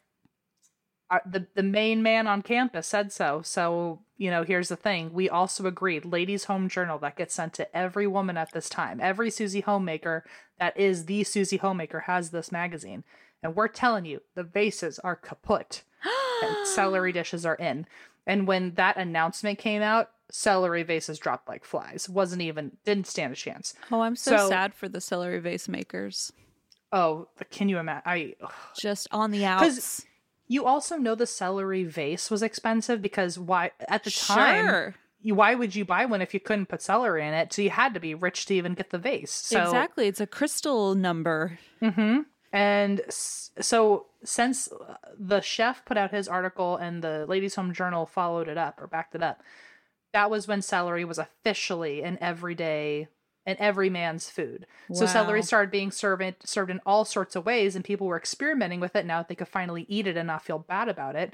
"Uh, the, the main man on campus said so. So, you know, here's the thing. We also agreed, Ladies Home Journal, that gets sent to every woman at this time. Every Susie Homemaker that is the Susie Homemaker has this magazine. And we're telling you, the vases are kaput and celery dishes are in. And when that announcement came out, celery vases dropped like flies. Wasn't even didn't stand a chance. Oh, I'm so, So- sad for the celery vase makers. Oh, can you imagine? I Just on the outs. you also know the celery vase was expensive because why at the time Sure. you, why would you buy one if you couldn't put celery in it? So you had to be rich to even get the vase. So exactly. It's a crystal number. And so, since uh, the chef put out his article and the Ladies Home Journal followed it up or backed it up, that was when celery was officially an everyday and every man's food. So celery started being served served in all sorts of ways, and people were experimenting with it now that they could finally eat it and not feel bad about it.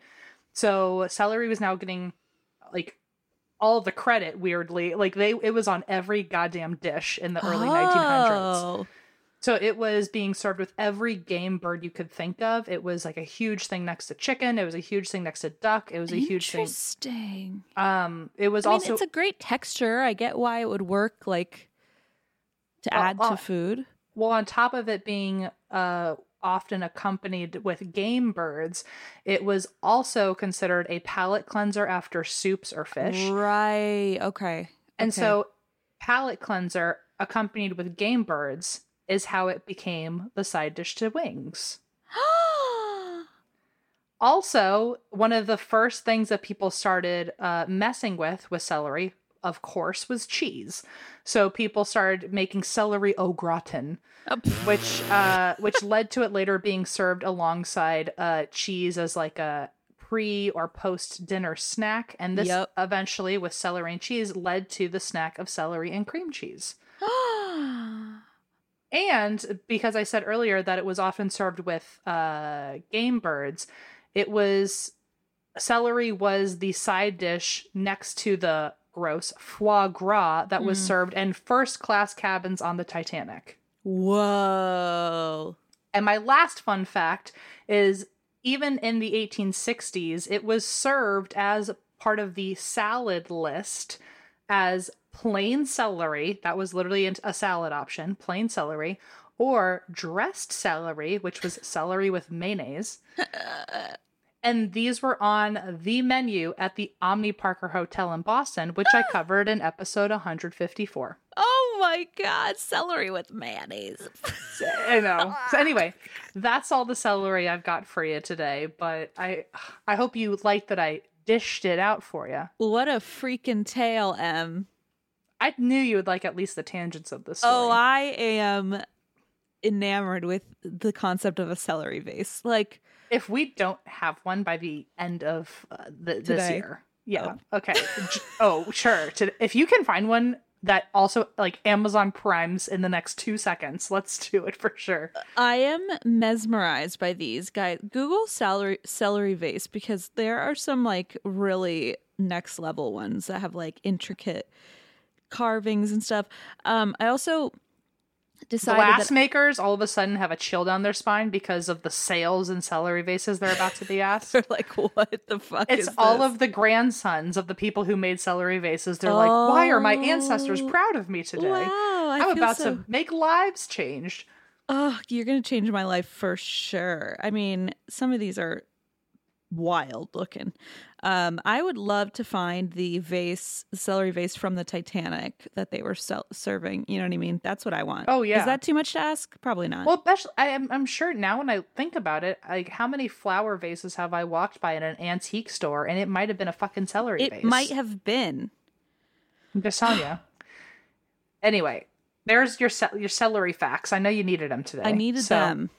So celery was now getting like all the credit weirdly like they it was on every goddamn dish in the early 1900s Oh. So it was being served with every game bird you could think of. It was like a huge thing next to chicken. It was a huge thing next to duck. It was a huge thing. Interesting. Um, it was I mean, also it's a great texture. I get why it would work, like to Well, add uh, to food. well on top of it being uh often accompanied with game birds. It was also considered a palate cleanser after soups or fish. Right. Okay. And Okay. so, palate cleanser accompanied with game birds is how it became the side dish to wings. Also, one of the first things that people started uh, messing with with celery, of course, was cheese. So people started making celery au gratin, Oh, which uh, which led to it later being served alongside uh, cheese as like a pre or post dinner snack. And this Yep. eventually, with celery and cheese, led to the snack of celery and cream cheese. And because I said earlier that it was often served with uh, game birds, it was celery was the side dish next to the gross foie gras that was served in first class cabins on the Titanic. Whoa. And my last fun fact is even in the 1860s, it was served as part of the salad list as plain celery. That was literally a salad option, plain celery, or dressed celery, which was celery with mayonnaise. And these were on the menu at the Omni Parker Hotel in Boston, which I covered in episode 154. Oh my god, celery with mayonnaise. I know. So anyway, that's all the celery I've got for you today. But I, I hope you like that I dished it out for you. what a freaking tale, Em. I knew you would like at least the tangents of this story. Oh, I am enamored with the concept of a celery vase. Like, if we don't have one by the end of uh, the, this year, yeah, okay. Oh, sure. To, if you can find one that also like Amazon Primes in the next two seconds, let's do it for sure. I am mesmerized by these guys. Google celery celery vase because there are some like really next level ones that have like intricate carvings and stuff. Um, I also decided Glass that makers all of a sudden have a chill down their spine because of the sales and celery vases they're about to be asked. they're like, what the fuck? It's is all this? of the grandsons of the people who made celery vases. They're like, why are my ancestors Oh, proud of me today? Wow, I I'm about so- to make lives changed. Oh, you're gonna change my life for sure. I mean, some of these are wild looking. Um, I would love to find the vase, celery vase from the Titanic that they were sell- serving. You know what I mean? That's what I want. Oh, yeah. Is that too much to ask? Probably not. Well, especially, I am, I'm sure now when I think about it, like how many flower vases have I walked by in an antique store and it might have been a fucking celery it vase. might have been. I'm just telling you. Anyway, there's your ce- your celery facts. I know you needed them today. I needed So, them.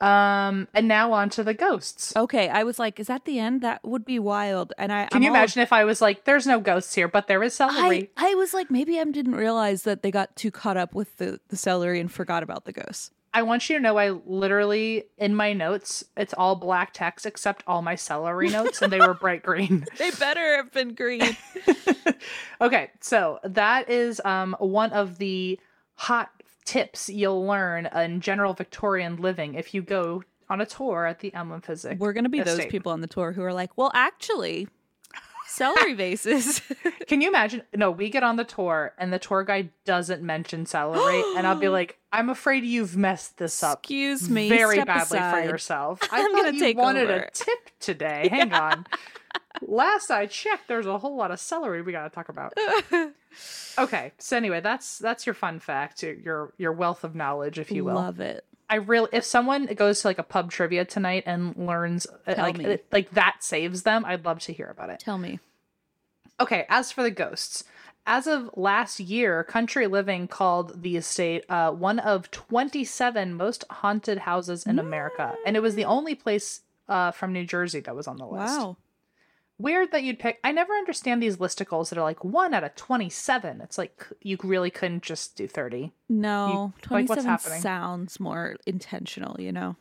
Um, and now on to the ghosts. Okay, I was like, is that the end? That would be wild. And I Can I'm you all- imagine if I was like, "There's no ghosts here, but there is I, celery." I was like, maybe I didn't realize that they got too caught up with the, the celery and forgot about the ghosts. I want you to know I literally in my notes it's all black text except all my celery notes and they were bright green. They better have been green. Okay, so that is um one of the hot tips you'll learn in general Victorian living if you go on a tour at the Emlen Physick's. We're going to be those people on the tour who are like, well, actually, celery vases. Can you imagine? No, we get on the tour and the tour guide doesn't mention celery, and I'll be like, "I'm afraid you've messed this up Excuse me. very badly aside. for yourself. I I'm thought gonna you take wanted over. a tip today. Hang on. Last I checked, there's a whole lot of celery we got to talk about. Okay, so anyway, that's that's your fun fact, your your, wealth of knowledge, if you will. I love it. I really, if someone goes to like a pub trivia tonight and learns uh, Tell like me. like that saves them, I'd love to hear about it. Tell me. Okay, as for the ghosts, as of last year, Country Living called the estate uh, one of 27 most haunted houses in America, and it was the only place uh, from New Jersey that was on the list. Wow. Weird that you'd pick. I never understand these listicles that are like one out of 27. It's like you really couldn't just do 30. No, You- like, what's 27 happening? sounds more intentional, you know?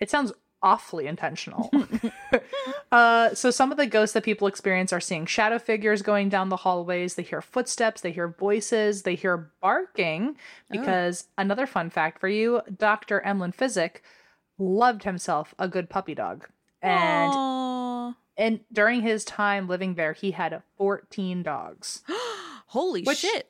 It sounds awfully intentional. uh, so some of the ghosts that people experience are seeing shadow figures going down the hallways. They hear footsteps. They hear voices. They hear barking. Because another fun fact for you, Dr. Emlen Physick loved himself a good puppy dog. And Aw. And during his time living there, he had 14 dogs. holy Which- shit.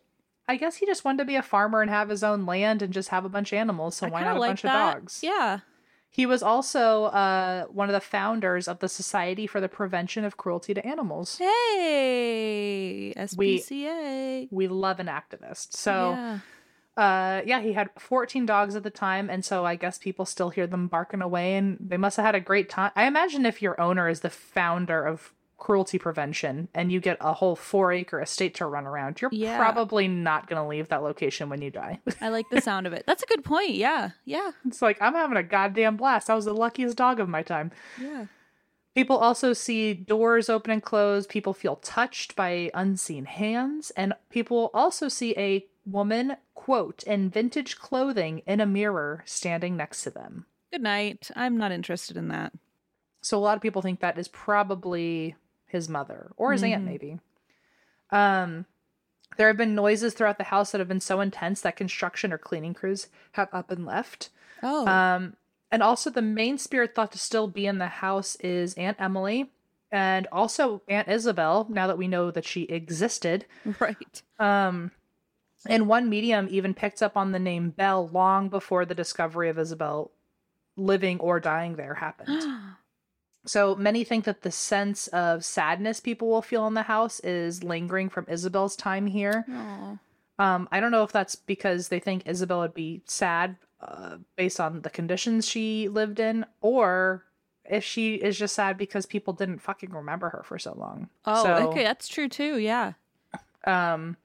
I guess he just wanted to be a farmer and have his own land and just have a bunch of animals. So I why not a like bunch that. of dogs? Yeah. He was also uh, one of the founders of the Society for the Prevention of Cruelty to Animals. Hey, SPCA. We love an activist. So, yeah. Uh, yeah, he had 14 dogs at the time. And so I guess people still hear them barking away and they must have had a great time. I imagine if your owner is the founder of cruelty prevention and you get a whole four acre estate to run around, you're Yeah. probably not going to leave that location when you die. I like the sound of it. That's a good point. Yeah. Yeah. it's like, I'm having a goddamn blast. I was the luckiest dog of my time. Yeah. People also see doors open and close. People feel touched by unseen hands. And people also see a woman, quote, in vintage clothing in a mirror standing next to them. Good night. I'm not interested in that. So a lot of people think that is probably his mother or his aunt, maybe. Um, there have been noises throughout the house that have been so intense that construction or cleaning crews have up and left. Oh. Um, and also, the main spirit thought to still be in the house is Aunt Emily and also Aunt Isabel, now that we know that she existed. right. Um, and one medium even picked up on the name Bell long before the discovery of Isabel living or dying there happened. So many think that the sense of sadness people will feel in the house is lingering from Isabel's time here. Um, I don't know if that's because they think Isabel would be sad uh, based on the conditions she lived in, or if she is just sad because people didn't fucking remember her for so long. Oh, So, okay. That's true too. Yeah. Um,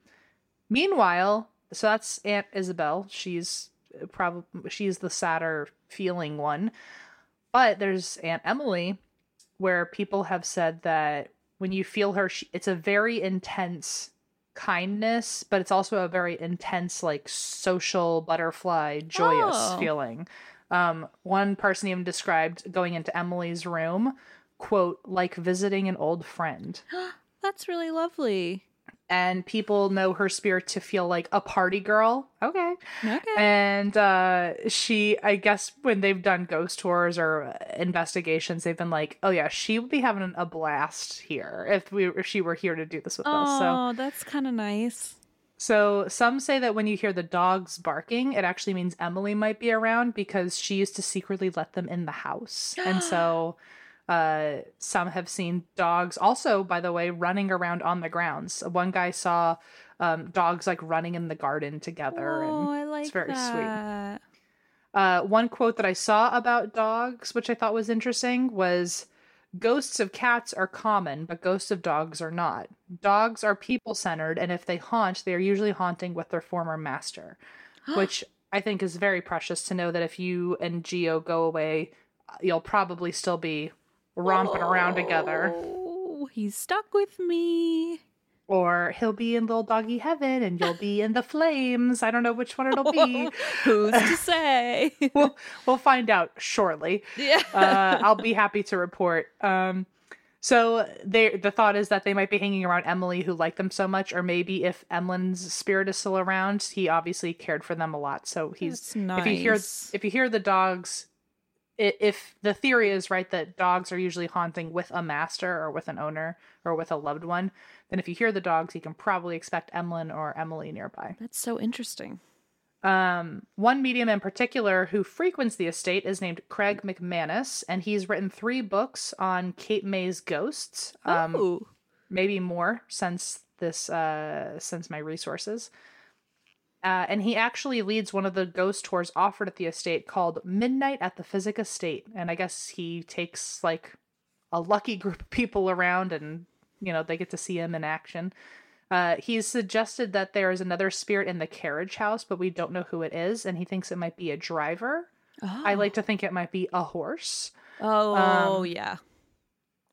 meanwhile, so that's Aunt Isabel. She's probably she's the sadder feeling one, but there's Aunt Emily, where people have said that when you feel her, she, it's a very intense kindness, but it's also a very intense, like social butterfly, joyous Oh. feeling. Um, one person even described going into Emily's room, quote, like visiting an old friend That's really lovely. And people know her spirit to feel like a party girl. Okay. Okay. And uh she I guess when they've done ghost tours or investigations they've been like, "Oh yeah, she would be having a blast here if we if she were here to do this with us." So Oh, that's kind of nice. so some say that when you hear the dogs barking, it actually means Emily might be around because she used to secretly let them in the house. and so uh some have seen dogs also by the way running around on the grounds. One guy saw um dogs like running in the garden together Oh, and I like it's very that. sweet. Uh, one quote that I saw about dogs, which I thought was interesting, was Ghosts of cats are common, but ghosts of dogs are not. Dogs are people centered, and if they haunt, they are usually haunting with their former master, which I think is very precious to know that if you and Geo go away, you'll probably still be romping around together, Oh, he's stuck with me. or he'll be in little doggy heaven and you'll be in the flames. I don't know which one it'll be. Who's to say? we'll, we'll find out shortly. yeah. uh, I'll be happy to report. Um, so they the thought is that they might be hanging around Emily, who liked them so much, or maybe if Emlen's spirit is still around, he obviously cared for them a lot. So he's That's if you hear nice. if you hear the dogs, i- if the theory is right that dogs are usually haunting with a master or with an owner or with a loved one, then if you hear the dogs, you can probably expect Emlen or Emily nearby. That's so interesting. Um, one medium in particular who frequents the estate is named Craig McManus, and he's written three books on Cape May's ghosts. Um, oh, maybe more since this uh, since my resources. Uh, and he actually leads one of the ghost tours offered at the estate called Midnight at the Physick Estate. And I guess he takes like a lucky group of people around and you know they get to see him in action. Uh, he's suggested that there is another spirit in the carriage house, but we don't know who it is, and he thinks it might be a driver. I like to think it might be a horse. Oh, Um, yeah.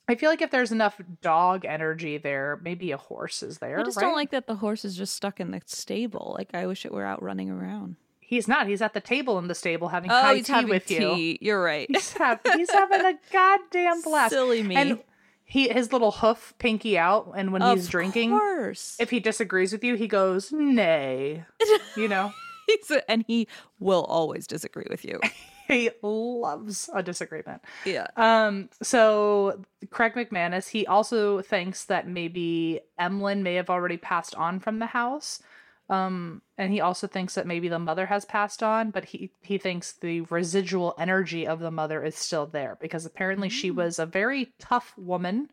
I feel like if there's enough dog energy there, maybe a horse is there. I just right? don't like that the horse is just stuck in the stable. Like I wish it were out running around. He's not. He's at the table in the stable having Oh, high tea with you. tea. You're right. He's, have, he's having a goddamn blast. Silly me. And he his little hoof pinky out, and when he's drinking, course. if he disagrees with you, he goes nay. you know, He's a- and he will always disagree with you. he loves a disagreement. Yeah. Um, so Craig McManus, he also thinks that maybe Emlen may have already passed on from the house. Um, and he also thinks that maybe the mother has passed on, but he he thinks the residual energy of the mother is still there because apparently she was a very tough woman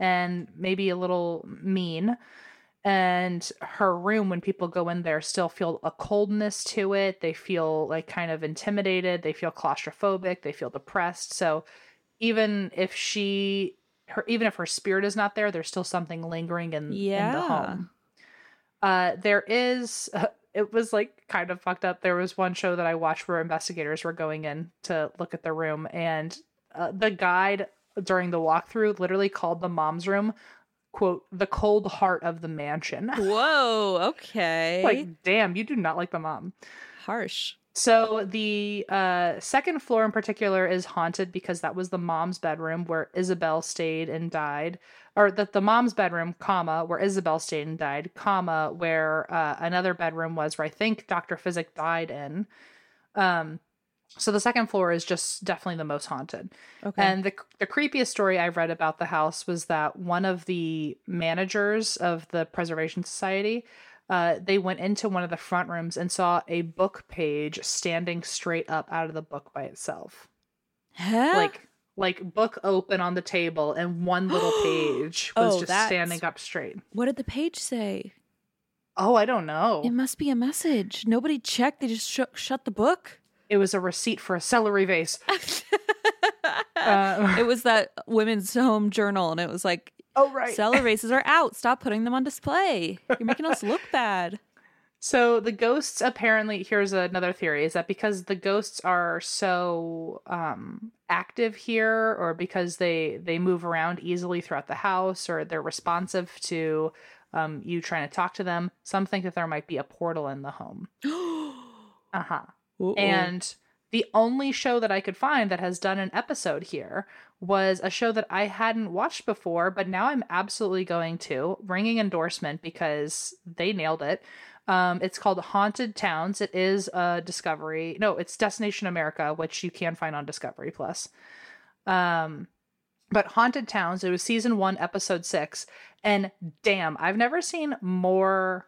and maybe a little mean. And her room, when people go in there, still feel a coldness to it. They feel like kind of intimidated. They feel claustrophobic. They feel depressed. So even if she, her, even if her spirit is not there, there's still something lingering in, in the home. Uh, there is. it was like kind of fucked up. There was one show that I watched where investigators were going in to look at the room, and uh, the guide during the walkthrough literally called the mom's room quote the cold heart of the mansion Whoa. Okay. like damn you do not like the mom harsh. so the uh, second floor in particular is haunted because that was the mom's bedroom where Isabel stayed and died, or that the mom's bedroom, comma, where Isabel stayed and died, comma, where uh, another bedroom was where I think Doctor Physick died in. Um, so the second floor is just definitely the most haunted. Okay. And the the creepiest story I read about the house was that one of the managers of the Preservation Society, uh, they went into one of the front rooms and saw a book page standing straight up out of the book by itself, Huh? like like book open on the table, and one little page was Oh, just that's- standing up straight. what did the page say? Oh, I don't know. It must be a message. Nobody checked. They just sh- shut the book. It was a receipt for a celery vase. Uh, It was that women's home journal, and it was like, oh right. cellar vases are out. Stop putting them on display. You're making us look bad. So the ghosts apparently here's another theory is that because the ghosts are so um active here or because they they move around easily throughout the house or they're responsive to um you trying to talk to them, some think that there might be a portal in the home. Uh-huh. Uh-oh. And the only show that I could find that has done an episode here was a show that I hadn't watched before, but now I'm absolutely going to. Ringing endorsement because they nailed it. Um, it's called Haunted Towns. It is a Discovery. No, it's Destination America, which you can find on Discovery Plus. Um, but Haunted Towns, it was season one, episode six. And damn, I've never seen more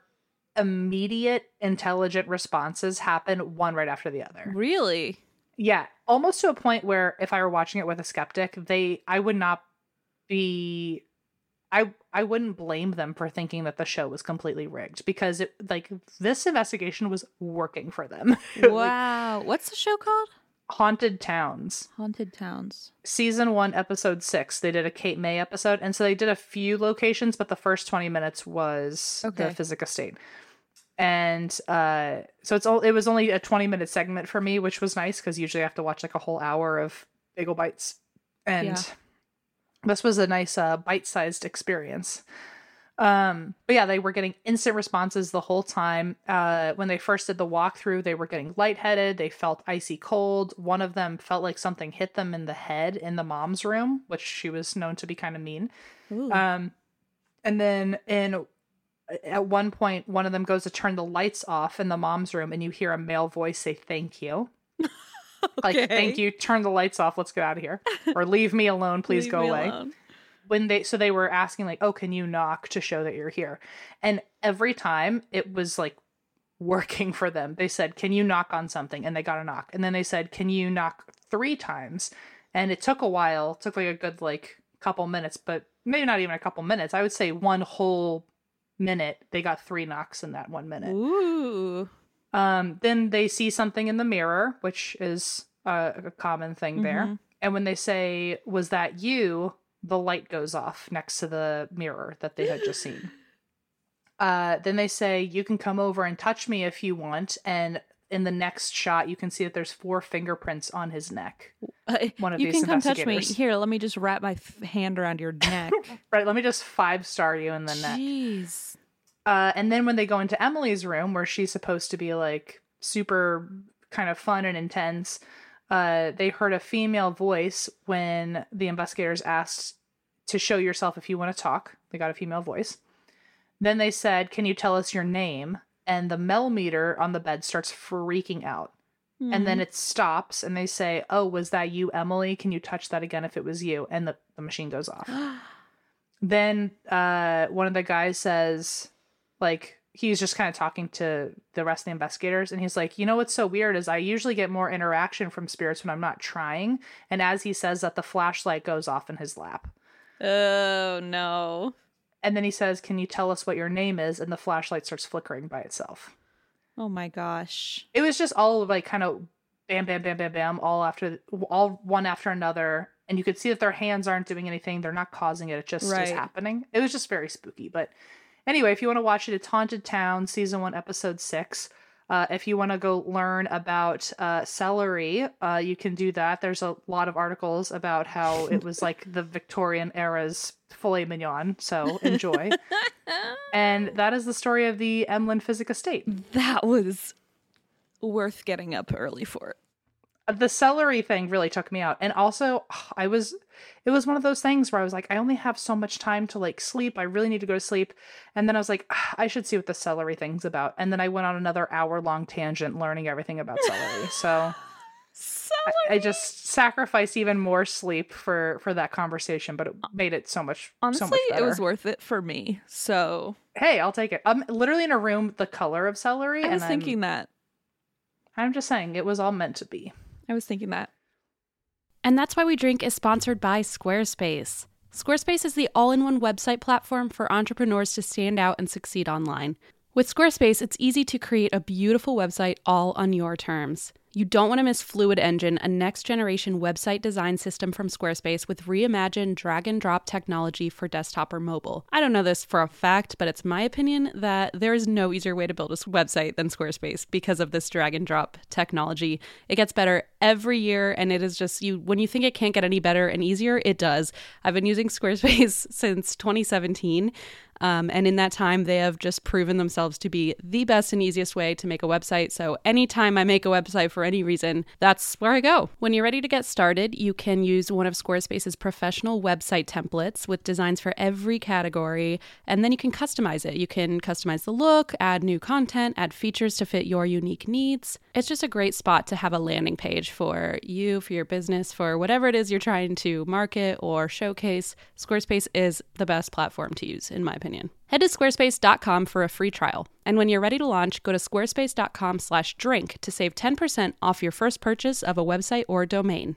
immediate intelligent responses happen one right after the other. really? Yeah, almost to a point where if I were watching it with a skeptic, they I would not be I I wouldn't blame them for thinking that the show was completely rigged because it like this investigation was working for them. Like, Wow. What's the show called? Haunted Towns. Haunted Towns. Season 1 episode 6. They did a Cape May episode and so they did a few locations but the first 20 minutes was Okay. the Physick Estate. And uh so it's all it was only a 20 minute segment for me which was nice cuz usually I have to watch like a whole hour of bagel bites and Yeah. this was a nice uh bite-sized experience. Um but yeah, they were getting instant responses the whole time. Uh when they first did the walkthrough, they were getting lightheaded, they felt icy cold. One of them felt like something hit them in the head in the mom's room, which she was known to be kind of mean. Um, and then in at one point, one of them goes to turn the lights off in the mom's room, and you hear a male voice say "Thank you," like "Thank you." Turn the lights off. Let's get out of here, or leave me alone. Please go away. alone. When they so they were asking like, "Oh, can you knock to show that you're here?" And every time it was like working for them. They said, "Can you knock on something?" And they got a knock. And then they said, "Can you knock three times?" And it took a while. It took like a good like couple minutes, but maybe not even a couple minutes. I would say one whole minute. They got three knocks in that one minute. Ooh. Um, then they see something in the mirror, which is uh, a common thing there. Mhm. And when they say, "Was that you?" the light goes off next to the mirror that they had just seen. Uh, then they say, You can come over and touch me if you want. And in the next shot, you can see that there's four fingerprints on his neck. Uh, One of you these can come touch me. Here, let me just wrap my f- hand around your neck. Right, let me just five star you in the neck. Jeez. Uh, and then when they go into Emily's room, where she's supposed to be like super kind of fun and intense, uh, they heard a female voice when the investigators asked to show yourself if you want to talk. They got a female voice. Then they said, Can you tell us your name? And the Mel meter on the bed starts freaking out. And then it stops and they say, Oh, was that you, Emily? Can you touch that again if it was you? And the, the machine goes off. then uh, one of the guys says, like, he's just kind of talking to the rest of the investigators. And he's like, You know what's so weird is I usually get more interaction from spirits when I'm not trying. And as he says that, the flashlight goes off in his lap. Oh no. And then he says, Can you tell us what your name is? And the flashlight starts flickering by itself. Oh my gosh. It was just all like kind of bam, bam, bam, bam, bam, all after, all one after another. And you could see that their hands aren't doing anything. They're not causing it. It just is happening. It was just very spooky. But anyway, if you want to watch it, it's Haunted Town, season one, episode six. Uh, if you want to go learn about uh, celery, uh, you can do that. There's a lot of articles about how it was like the Victorian era's filet mignon. So enjoy. and that is the story of the Emlen Physick Estate. That was worth getting up early for. The celery thing really took me out. And also i was it was one of those things where i was like i only have so much time to like sleep. I really need to go to sleep. And then i was like "Ah, i should see what the celery thing's about. And then i went on another hour long tangent learning everything about celery. So I, I just sacrificed even more sleep for for that conversation but it made it so much so Honestly, much it was worth it for me. So hey i'll take it. I'm literally in a room the color of celery I and was thinking I'm, that. I'm just saying it was all meant to be I was thinking that. And that's why we drink is sponsored by Squarespace. Squarespace is the all in one website platform for entrepreneurs to stand out and succeed online. With Squarespace, it's easy to create a beautiful website all on your terms. You don't want to miss Fluid Engine, a next generation website design system from Squarespace with reimagined drag and drop technology for desktop or mobile. I don't know this for a fact, but it's my opinion that there is no easier way to build a website than Squarespace because of this drag and drop technology. It gets better every year, and it is just you when you think it can't get any better and easier, it does. I've been using Squarespace since 2017. Um, and in that time, they have just proven themselves to be the best and easiest way to make a website. So, anytime I make a website for any reason, that's where I go. When you're ready to get started, you can use one of Squarespace's professional website templates with designs for every category, and then you can customize it. You can customize the look, add new content, add features to fit your unique needs. It's just a great spot to have a landing page for you, for your business, for whatever it is you're trying to market or showcase. Squarespace is the best platform to use, in my opinion. Head to squarespace.com for a free trial. And when you're ready to launch, go to squarespace.com/drink to save 10% off your first purchase of a website or domain.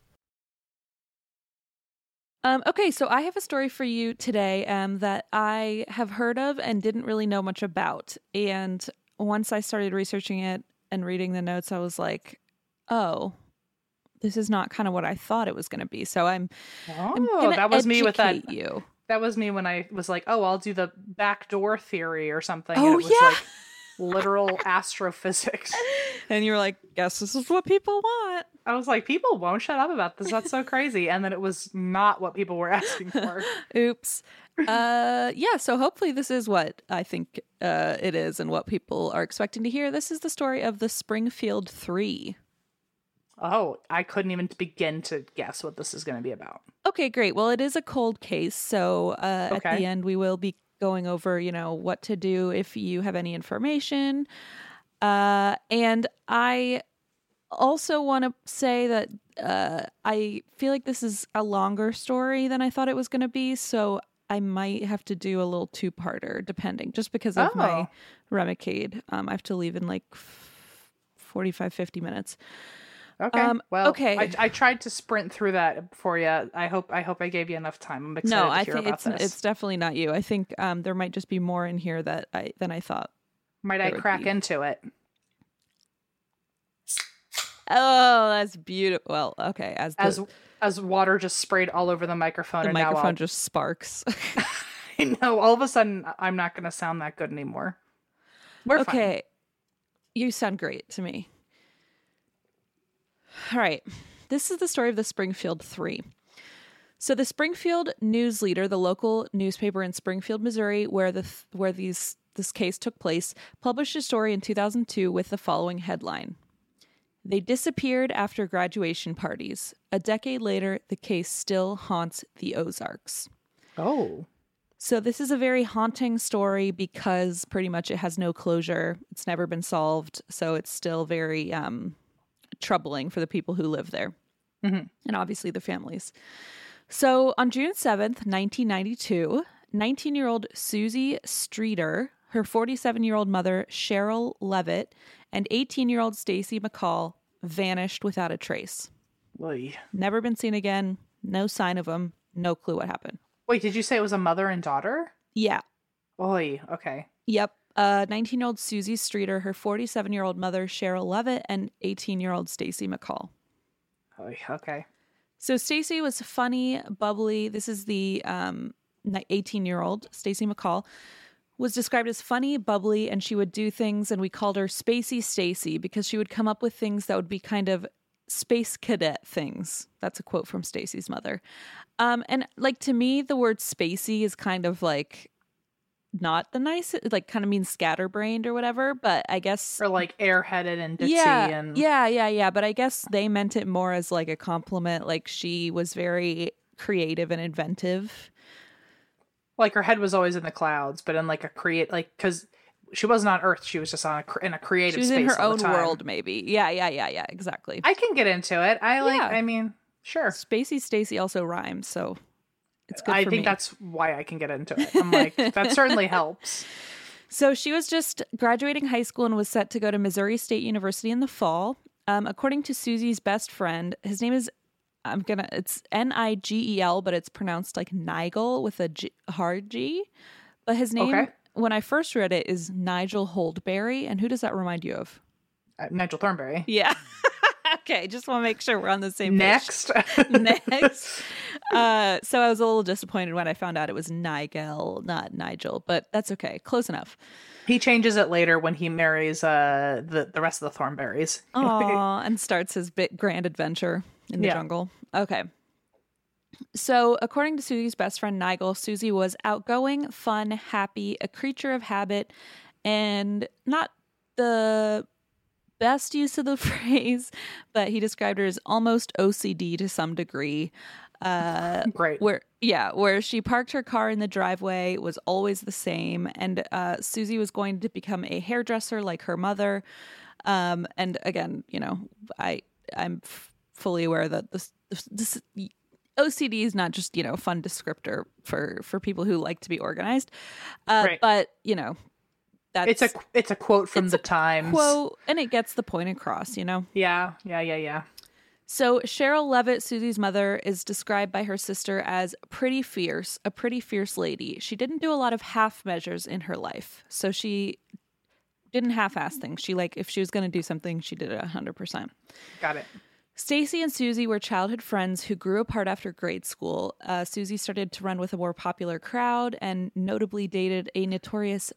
Um, okay, so I have a story for you today um, that I have heard of and didn't really know much about. And once I started researching it and reading the notes, I was like, oh, this is not kind of what I thought it was going to be. So I'm, I'm Oh, that was me with that. You. That was me when I was like, "Oh, I'll do the backdoor theory or something." Oh, and it was yeah. like literal astrophysics. And you're like, guess this is what people want. I was like, "People won't shut up about this. That's so crazy." And then it was not what people were asking for. Oops. uh yeah, so hopefully this is what I think uh it is and what people are expecting to hear. This is the story of the Springfield 3. Oh, I couldn't even begin to guess what this is going to be about. Okay, great. Well, it is a cold case, so uh at the end we will be going over, you know, what to do if you have any information. Uh and I also want to say that uh, I feel like this is a longer story than I thought it was going to be. So I might have to do a little two parter, depending, just because of my Oh. Remicade. Um, I have to leave in like f- 45, 50 minutes. Okay. Um, well, okay. I, I tried to sprint through that for you. I hope I hope I gave you enough time. I'm excited no, to I hear think about it's this. it's definitely not you. I think um, there might just be more in here that I than I thought. Might I crack be. into it? Oh, that's beautiful. Well, okay, as the, As as water just sprayed all over the microphone, the and microphone I'll- just sparks. I know. All of a sudden, I'm not going to sound that good anymore. We're fine. okay. You sound great to me. All right. This is the story of the Springfield 3. So the Springfield News Leader, the local newspaper in Springfield, Missouri, where the where these this case took place, published a story in 2002 with the following headline. They disappeared after graduation parties. A decade later, the case still haunts the Ozarks. Oh, So this is a very haunting story because pretty much it has no closure. It's never been solved, so it's still very um, troubling for the people who live there, Mhm. and obviously the families. So on June seventh, nineteen ninety-two, nineteen-year-old Susie Streeter, her forty-seven-year-old mother Cheryl Levitt, and eighteen-year-old Stacy McCall vanished without a trace. Oy. Never been seen again. No sign of them. No clue what happened. wait. Did you say it was a mother and daughter? Yeah, Oy. Okay. Yep. Uh, 19 year old Susie Streeter, her 47 year old mother, Cheryl Levitt, and 18 year old Stacy McCall. Oy. Okay. So Stacy was funny, bubbly. This is the 18 year old Stacy McCall was described as funny, bubbly, and she would do things, and we called her Spacey Stacy because she would come up with things that would be kind of space cadet things. That's a quote from Stacy's mother. Um, and like to me, the word spacey is kind of like not the nice, like kind of means scatterbrained or whatever. But I guess Or like airheaded and ditzy yeah, and yeah, yeah, yeah. But I guess they meant it more as like a compliment. Like she was very creative and inventive. Like her head was always in the clouds, but in like a create like because she wasn't on Earth, she was just on a, in a creative. She was space in her own world, maybe. Yeah, yeah, yeah, yeah. Exactly. I can get into it. I like. Yeah. I mean, sure. Spacey Stacy also rhymes, so it's good I think me. that's why I can get into it. I'm like, that certainly helps. So she was just graduating high school and was set to go to Missouri State University in the fall. Um, according to Susie's best friend, his name is I'm gonna it's N I G E L, but it's pronounced like Nigel with a G, hard G. But his name, Okay. when I first read it, is Nigel Holdberry. And who does that remind you of? Uh, Nigel Thornberry. Yeah. okay, just want to make sure we're on the same page. Next. Next. Uh, so I was a little disappointed when I found out it was Nigel, not Nigel, but that's okay. Close enough. he changes it later when he marries uh the the rest of the Thornberries. Aw, and starts his big grand adventure in the Yeah. jungle. Okay. So, according to Susie's best friend Nigel, Susie was outgoing, fun, happy, a creature of habit, and not the best use of the phrase, but he described her as almost OCD to some degree. Uh, Great. where yeah where she parked her car in the driveway was always the same and uh, susie was going to become a hairdresser like her mother um, and again you know i i'm f- fully aware that this, this, this ocd is not just you know fun descriptor for for people who like to be organized uh, Right. but you know that's It's a it's a quote from It's the a Times. quote and it gets the point across you know Yeah, yeah, yeah, yeah. so Cheryl Levitt, Susie's mother, is described by her sister as pretty fierce, a pretty fierce lady. She didn't do a lot of half measures in her life. So she didn't half-ass things. She like if she was going to do something, she did it 100%. Got it. Stacy and Susie were childhood friends who grew apart after grade school. Uh, Susie started to run with a more popular crowd and notably dated a notorious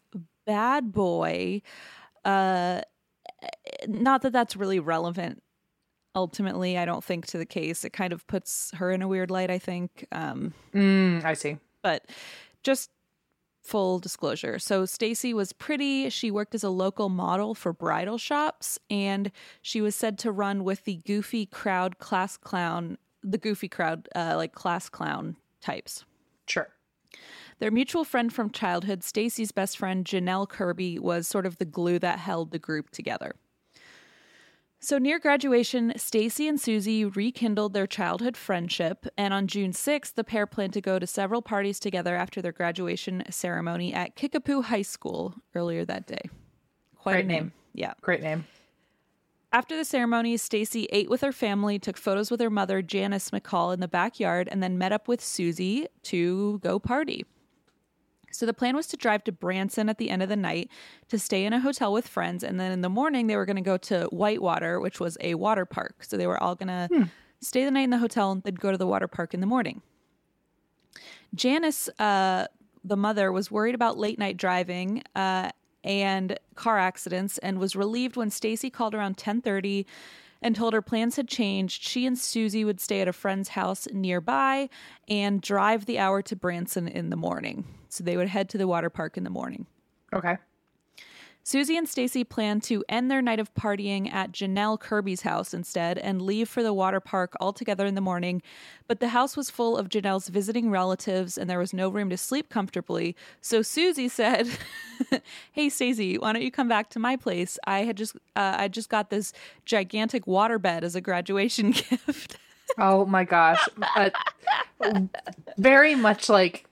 bad boy. Uh, not that that's really relevant ultimately, I don't think, to the case. It kind of puts her in a weird light, I think. Um, Mm, I see. but just full disclosure. So Stacy was pretty. She worked as a local model for bridal shops and she was said to run with the goofy crowd class clown, the goofy crowd uh, like class clown types. Sure. Their mutual friend from childhood, Stacy's best friend Janelle Kirby, was sort of the glue that held the group together. So near graduation, Stacy and Susie rekindled their childhood friendship, and on June 6th, the pair planned to go to several parties together after their graduation ceremony at Kickapoo High School earlier that day. Quite Great a name. name. Yeah. Great name. After the ceremony, Stacy ate with her family, took photos with her mother, Janice McCall, in the backyard, and then met up with Susie to go party. So the plan was to drive to Branson at the end of the night to stay in a hotel with friends, and then in the morning they were going to go to Whitewater, which was a water park. So they were all going to stay the night in the hotel and then go to the water park in the morning. Janice, uh, the mother, was worried about late night driving uh, and car accidents, and was relieved when Stacy called around ten thirty and told her plans had changed. She and Susie would stay at a friend's house nearby and drive the hour to Branson in the morning. So they would head to the water park in the morning. Okay. Susie and Stacy planned to end their night of partying at Janelle Kirby's house instead and leave for the water park altogether in the morning. But the house was full of Janelle's visiting relatives and there was no room to sleep comfortably. So Susie said, "Hey Stacy, why don't you come back to my place? I had just uh, I just got this gigantic waterbed as a graduation gift." Oh my gosh. Uh, very much like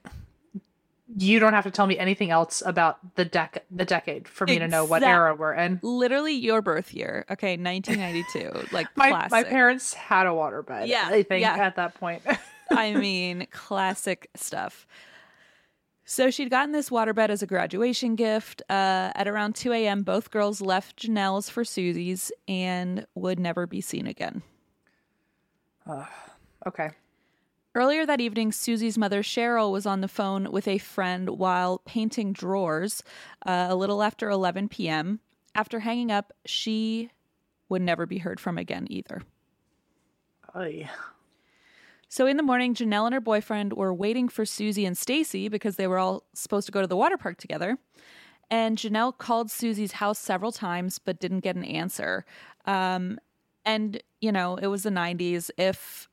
you don't have to tell me anything else about the dec the decade for me to know what era we're in. Literally your birth year. Okay, 1992. Like My classic. my parents had a waterbed. Yeah, I think yeah. at that point. I mean, classic stuff. So she'd gotten this waterbed as a graduation gift. Uh, at around 2 a.m., both girls left Janelle's for Susie's and would never be seen again. okay. Earlier that evening, Susie's mother, Cheryl, was on the phone with a friend while painting drawers uh, a little after 11 p.m. After hanging up, she would never be heard from again either. Oy. So in the morning, Janelle and her boyfriend were waiting for Susie and Stacy because they were all supposed to go to the water park together. And Janelle called Susie's house several times but didn't get an answer. Um, and, you know, it was the 90s. If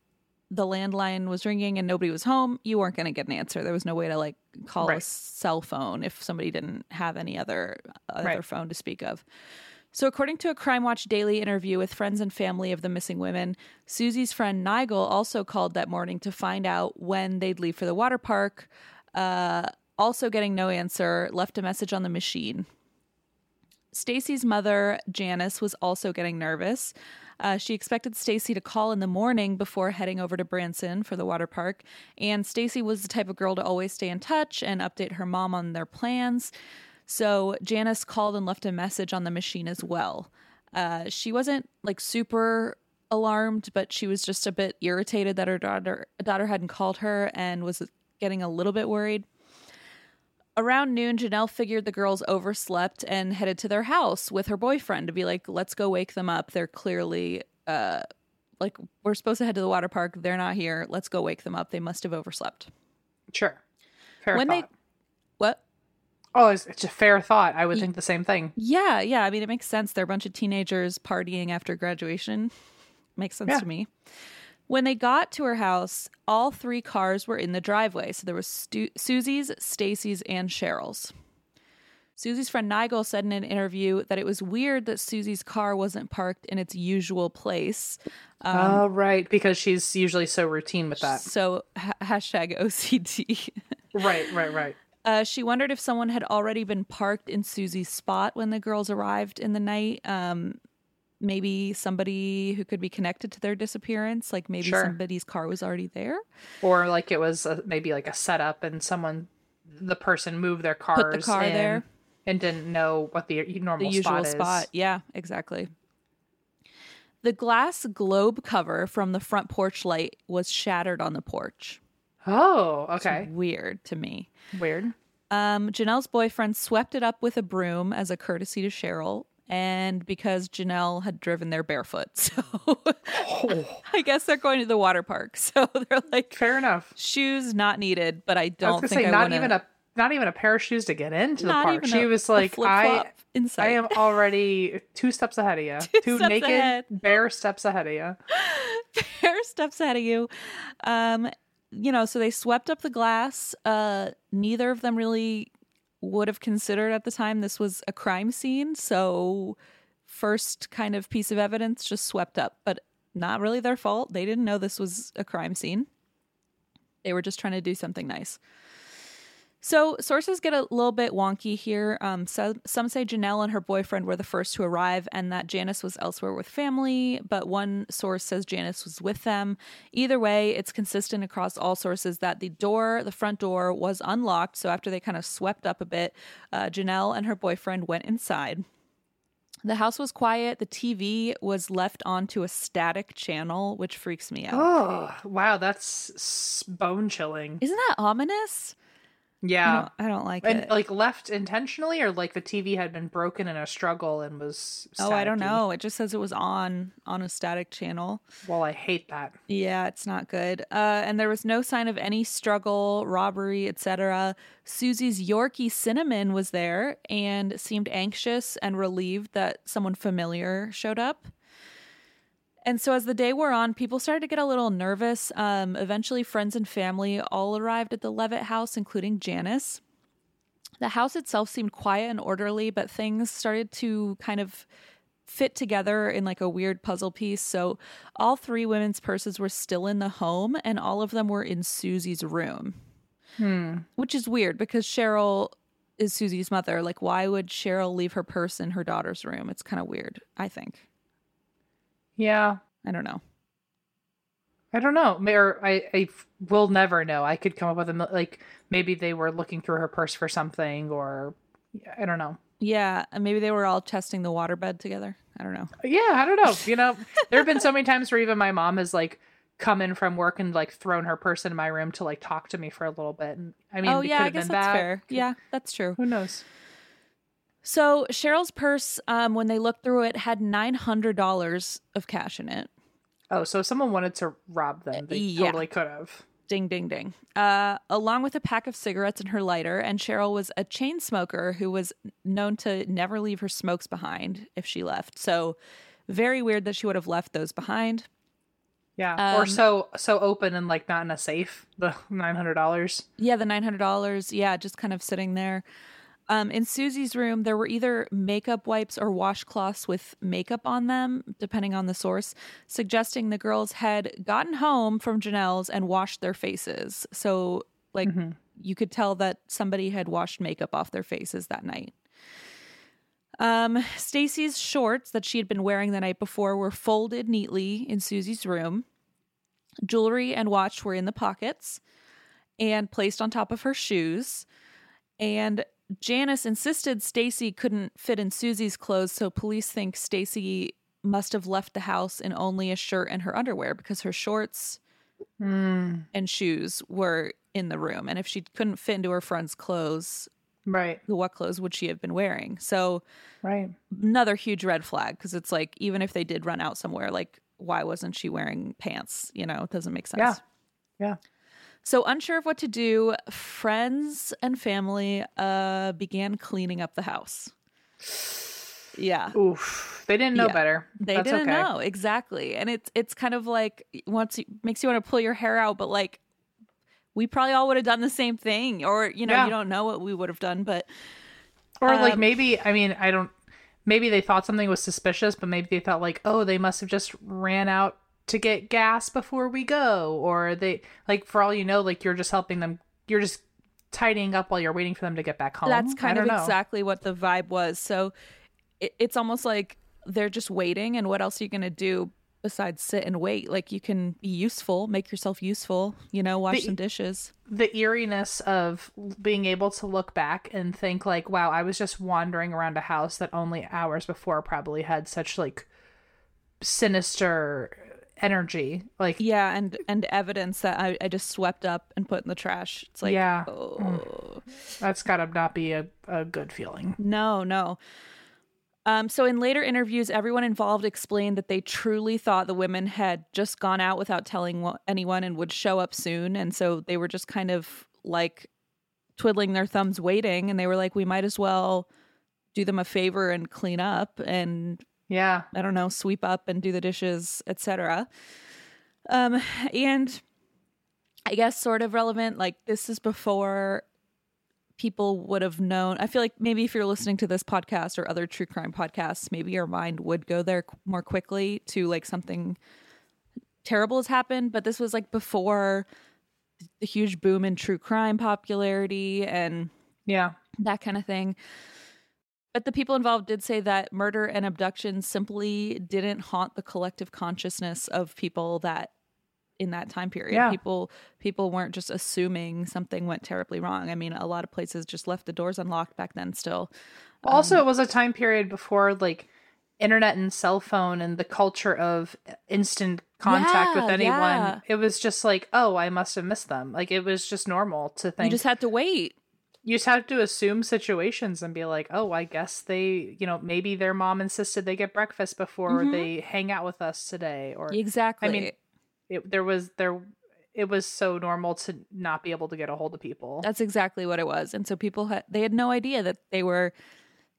the landline was ringing and nobody was home, you weren't going to get an answer. There was no way to like call a cell phone if somebody didn't have any other other Right. phone to speak of. So, according to a Crime Watch Daily interview with friends and family of the missing women, Susie's friend Nigel also called that morning to find out when they'd leave for the water park. Uh, also, getting no answer, left a message on the machine. Stacy's mother, Janice, was also getting nervous. Uh, she expected Stacy to call in the morning before heading over to Branson for the water park, and Stacy was the type of girl to always stay in touch and update her mom on their plans. So Janice called and left a message on the machine as well. Uh, she wasn't like super alarmed, but she was just a bit irritated that her daughter daughter hadn't called her and was getting a little bit worried. Around noon, Janelle figured the girls overslept and headed to their house with her boyfriend to be like, let's go wake them up. They're clearly, uh, like, we're supposed to head to the water park. They're not here. Let's go wake them up. They must have overslept. Sure. Fair when thought. they, what? Oh, it's, it's a fair thought. I would think the same thing. Yeah, yeah. I mean, it makes sense. They're a bunch of teenagers partying after graduation. Makes sense Yeah. to me. When they got to her house, all three cars were in the driveway. So there was Stu- Susie's, Stacy's, and Cheryl's. Susie's friend Nigel said in an interview that it was weird that Susie's car wasn't parked in its usual place. oh, right. Because she's usually so routine with that. So ha- hashtag OCD. right, right, right. Uh, she wondered if someone had already been parked in Susie's spot when the girls arrived in the night. Um, maybe somebody who could be connected to their disappearance, like maybe Sure. somebody's car was already there. Or like it was a, maybe like a setup and someone, the person moved their cars. Put the car in. there. and didn't know what the normal the usual spot spot. Yeah, exactly. The glass globe cover from the front porch light was shattered on the porch. Oh, It's okay. weird to me. Weird. Um, Janelle's boyfriend swept it up with a broom as a courtesy to Cheryl, and because Janelle had driven there barefoot. So I guess they're going to the water park. So they're like, Fair enough. shoes not needed, but I I don't gonna think say I not wanna- even a not even a pair of shoes to get into the park. She a- was like, I inside. I am already two steps ahead of you. Two, steps naked ahead. bare steps ahead of you. bare steps ahead of you. Um, you know, so they swept up the glass. Uh, neither of them really would have considered at the time this was a crime scene. So, first kind of piece of evidence just swept up, but not really their fault. They didn't know this was a crime scene. They were just trying to do something nice. So sources get a little bit wonky here. Um, so, some say Janelle and her boyfriend were the first to arrive, and that Janice was elsewhere with family. But one source says Janice was with them. Either way, it's consistent across all sources that the door, the front door, was unlocked. So after they kind of swept up a bit, uh, Janelle and her boyfriend went inside. The house was quiet. The TV was left onto a static channel, which freaks me out. Oh, wow, that's bone chilling. Isn't that ominous? I Yeah. don't, I don't like And it. like left intentionally, or like the TV had been broken in a struggle and was. Oh, I don't know. It just says it was on on a static channel. Well, I hate that. Yeah, it's not good. Uh, and there was no sign of any struggle, robbery, etc. Susie's Yorkie Cinnamon was there and seemed anxious and relieved that someone familiar showed up. And so, as the day wore on, people started to get a little nervous. Um, eventually, friends and family all arrived at the Levitt house, including Janice. The house itself seemed quiet and orderly, but things started to kind of fit together in like a weird puzzle piece. So, all three women's purses were still in the home, and all of them were in Susie's room, which is weird because Cheryl is Susie's mother. Like, why would Cheryl leave her purse in her daughter's room? It's kind of weird, I think. Yeah. I don't know. I don't know. May- I, I, will never know. I could come up with a like maybe they were looking through her purse for something, or I don't know. Yeah, and maybe they were all testing the waterbed together. I don't know. Yeah, I don't know. You know, there have been so many times where even my mom has like come in from work and like thrown her purse in my room to like talk to me for a little bit. And I mean, oh yeah, I guess that's bad. fair. Yeah, that's true. Who knows? So Cheryl's purse, um, when they looked through it, had nine hundred dollars of cash in it. Oh, so if someone wanted to rob them, they Yeah. totally could have. Ding, ding, ding. Uh, along with a pack of cigarettes and her lighter, and Cheryl was a chain smoker who was known to never leave her smokes behind if she left. So, very weird that she would have left those behind. Yeah, or Um, so so open and like not in a safe. The nine hundred dollars. Yeah, the nine hundred dollars. Yeah, just kind of sitting there. Um, in Susie's room, there were either makeup wipes or washcloths with makeup on them, depending on the source, suggesting the girls had gotten home from Janelle's and washed their faces. So, like, you could tell that somebody had washed makeup off their faces that night. Um, Stacy's shorts that she had been wearing the night before were folded neatly in Susie's room. Jewelry and watch were in the pockets and placed on top of her shoes. And Janice insisted Stacy couldn't fit in Susie's clothes, so police think Stacy must have left the house in only a shirt and her underwear because her shorts Mm, and shoes were in the room. And if she couldn't fit into her friend's clothes, right, what clothes would she have been wearing? So right. another huge red flag because it's like even if they did run out somewhere, like why wasn't she wearing pants? You know, it doesn't make sense. Yeah. Yeah. So unsure of what to do, friends and family uh began cleaning up the house. Yeah. Oof. They didn't know Yeah. better. They That's didn't okay. know exactly. And it's it's kind of like once you, makes you want to pull your hair out, but like we probably all would have done the same thing or you know, Yeah. you don't know what we would have done, but Or like Um, maybe I mean I don't maybe they thought something was suspicious, but maybe they thought like, oh, they must have just ran out to get gas before we go, or they like for all you know, like you're just helping them. You're just tidying up while you're waiting for them to get back home. That's kind of know. exactly what the vibe was. So it, it's almost like they're just waiting, and what else are you going to do besides sit and wait. Like you can be useful, make yourself useful, you know, wash The- some dishes. the eeriness of being able to look back and think like wow i was just wandering around a house that only hours before probably had such like sinister energy like Yeah, and and evidence that I, I just swept up and put in the trash. It's like Yeah. oh. that's gotta not be a, a good feeling No, no. Um, so in later interviews, everyone involved explained that they truly thought the women had just gone out without telling anyone and would show up soon, and so they were just kind of like twiddling their thumbs, waiting, and they were like, "We might as well do them a favor and clean up and yeah I don't know, sweep up and do the dishes, etc." Um, and I guess sort of relevant, like this is before people would have known. I feel like maybe if you're listening to this podcast or other true crime podcasts, maybe your mind would go there more quickly to like something terrible has happened. But this was like before the huge boom in true crime popularity and yeah that kind of thing. But the people involved did say that murder and abduction simply didn't haunt the collective consciousness of people that in that time period. Yeah. People people weren't just assuming something went terribly wrong. I mean, a lot of places just left the doors unlocked back then still. also um, it was a time period before like internet and cell phone and the culture of instant contact Yeah, with anyone yeah. it was just like oh i must have missed them like it was just normal to think You just had to wait. You just have to assume situations and be like, oh, I guess they, you know, maybe their mom insisted they get breakfast before mm-hmm. they hang out with us today, or Exactly. I mean, it, there was there, it was so normal to not be able to get a hold of people. That's exactly what it was. And so people had they had no idea that they were,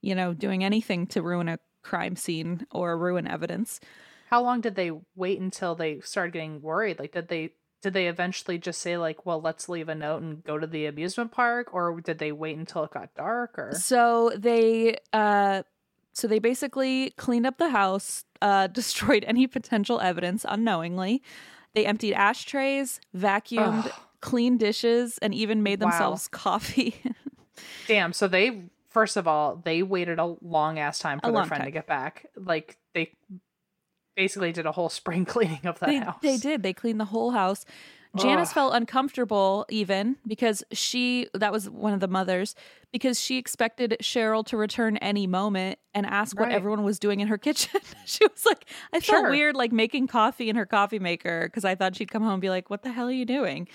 you know, doing anything to ruin a crime scene or ruin evidence. How long did they wait until they started getting worried? Like, did they did they eventually just say like, well, let's leave a note and go to the amusement park, or did they wait until it got dark? Or So they uh so they basically cleaned up the house, uh destroyed any potential evidence unknowingly. They emptied ashtrays, vacuumed, Ugh. cleaned dishes, and even made Wow. themselves coffee. Damn. So they first of all they waited a long ass time A for their long friend to get back. Like they basically did a whole spring cleaning of that they, house. they did. They cleaned the whole house. Janice Ugh. felt uncomfortable even because she that was one of the mothers because she expected Cheryl to return any moment and ask what everyone was doing in her kitchen. she was like, I felt Sure. weird like making coffee in her coffee maker because I thought she'd come home and be like, "What the hell are you doing?"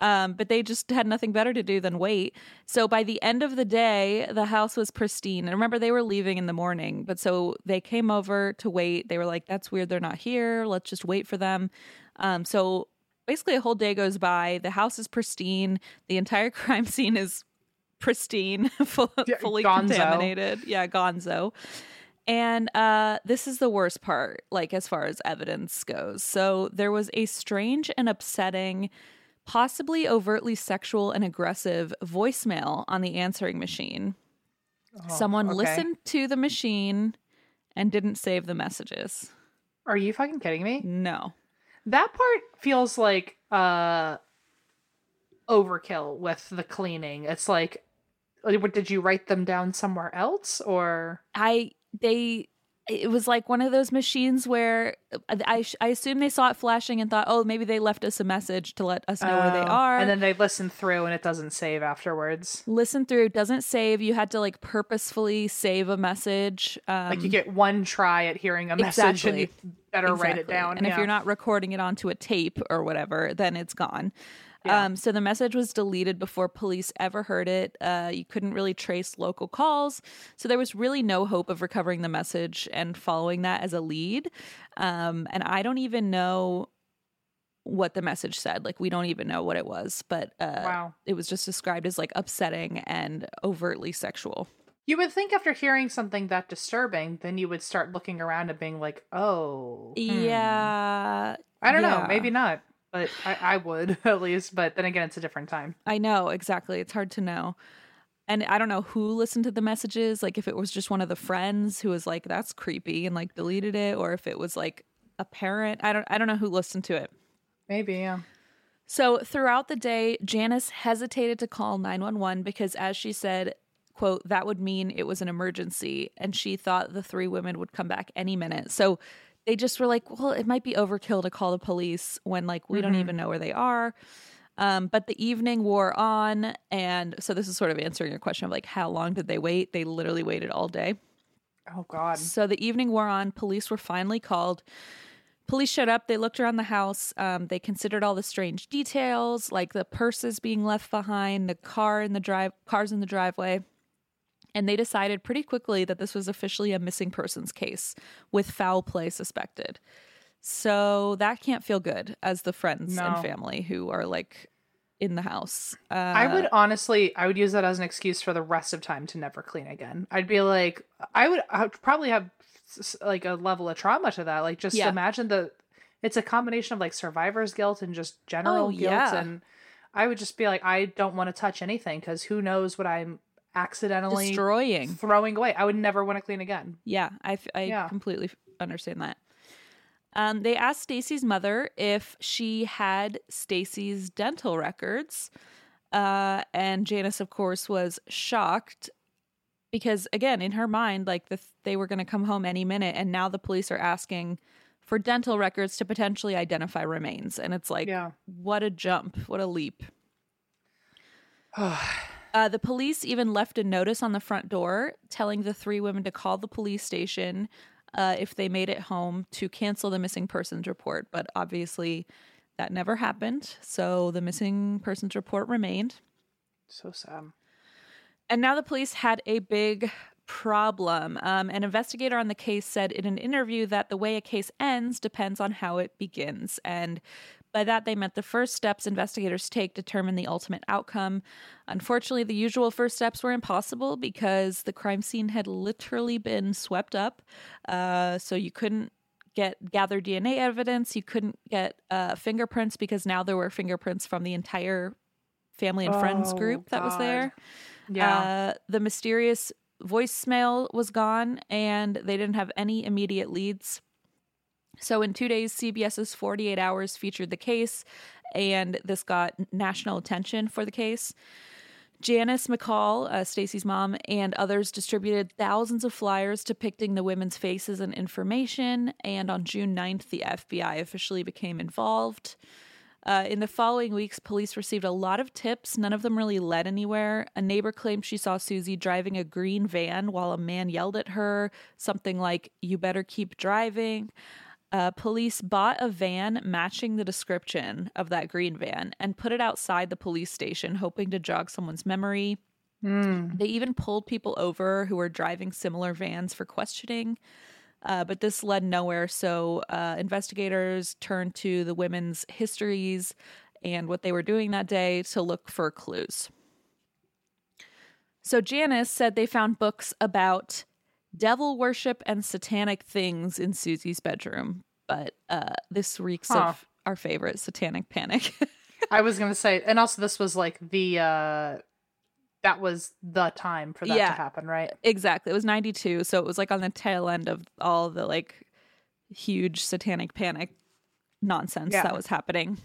Um, but they just had nothing better to do than wait. So by the end of the day, the house was pristine. And remember, they were leaving in the morning, but so they came over to wait. They were like, "That's weird. They're not here. Let's just wait for them." Um, so basically, a whole day goes by. The house is pristine. The entire crime scene is pristine, full, Yeah, fully gonzo. contaminated. Yeah, gonzo. And uh, this is the worst part, like as far as evidence goes. So there was a strange and upsetting, possibly overtly sexual and aggressive voicemail on the answering machine. Someone Oh, okay. listened to the machine and didn't save the messages. Are you fucking kidding me? No. That part feels like uh overkill with the cleaning. It's like like, what did you write them down somewhere else or I they it was like one of those machines where I I assume they saw it flashing and thought, "Oh, maybe they left us a message to let us know where they Oh, are." And then they listen through and it doesn't save afterwards. listen through doesn't save you had to like purposefully save a message um, Like you get one try at hearing a message and you Exactly. better write it down. and if you're not recording it onto a tape or whatever then it's gone Yeah. um, so the message was deleted before police ever heard it uh, you couldn't really trace local calls so there was really no hope of recovering the message and following that as a lead um, and i don't even know what the message said like we don't even know what it was but uh, Wow. it was just described as like upsetting and overtly sexual You would think after hearing something that disturbing, then you would start looking around and being like, "Oh, hmm. Yeah, I don't yeah. know, maybe not, but I, I would at least." But then again, it's a different time. I know exactly. It's hard to know. And I don't know who listened to the messages, like if it was just one of the friends who was like that's creepy and like deleted it or if it was like a parent. I don't I don't know who listened to it. Maybe, yeah. So throughout the day, Janice hesitated to call 911 because as she said, quote, that would mean it was an emergency and she thought the three women would come back any minute. So they just were like, well, it might be overkill to call the police when like we don't even know where they are. Um, but the evening wore on, and so this is sort of answering your question of like how long did they wait? They literally waited all day. Oh God. So the evening wore on. Police were finally called. Police showed up. They looked around the house. Um, they considered all the strange details, like the purses being left behind, the car in the drive, cars in the driveway, and they decided pretty quickly that this was officially a missing persons case with foul play suspected. So that can't feel good as the friends No. and family who are like in the house. Uh, I would honestly, I would use that as an excuse for the rest of time to never clean again. I'd be like, I would, I would probably have like a level of trauma to that. Like, just Yeah. imagine the, it's a combination of like survivor's guilt and just general Oh, guilt. yeah. And I would just be like, I don't want to touch anything because who knows what I'm accidentally destroying. throwing away. I would never want to clean again. Yeah, I, f- I Yeah. completely understand that. Um, they asked Stacy's mother if she had Stacy's dental records, uh, and Janice, of course, was shocked because, again, in her mind, like the, they were going to come home any minute, and now the police are asking for dental records to potentially identify remains, and it's like, Yeah. what a jump, what a leap. Uh, the police even left a notice on the front door telling the three women to call the police station uh, if they made it home to cancel the missing persons report. But obviously, that never happened. So the missing persons report remained. So sad. And now the police had a big problem. Um, an investigator on the case said in an interview that the way a case ends depends on how it begins. And by that, they meant the first steps investigators take determine the ultimate outcome. Unfortunately, the usual first steps were impossible because the crime scene had literally been swept up. Uh, so you couldn't get gather DNA evidence. You couldn't get uh, fingerprints because now there were fingerprints from the entire family and friends Oh, group that was there. Yeah. Uh, the mysterious voicemail was gone, and they didn't have any immediate leads. So, in two days, CBS's 48 Hours featured the case, and this got national attention for the case. Janice McCall, uh, Stacy's mom, and others distributed thousands of flyers depicting the women's faces and information. And on June 9th, the FBI officially became involved. Uh, in the following weeks, police received a lot of tips. None of them really led anywhere. A neighbor claimed she saw Susie driving a green van while a man yelled at her something like, You better keep driving. Uh, police bought a van matching the description of that green van and put it outside the police station, hoping to jog someone's memory. They even pulled people over who were driving similar vans for questioning. Uh, but this led nowhere. So uh, investigators turned to the women's histories and what they were doing that day to look for clues. So Janice said they found books about devil worship and satanic things in Susie's bedroom, but uh, this reeks Huh. of our favorite satanic panic. I was gonna say, and also this was like the uh that was the time for that Yeah. to happen, right? exactly. It was 92, so it was like on the tail end of all the like huge satanic panic nonsense Yeah. that was happening.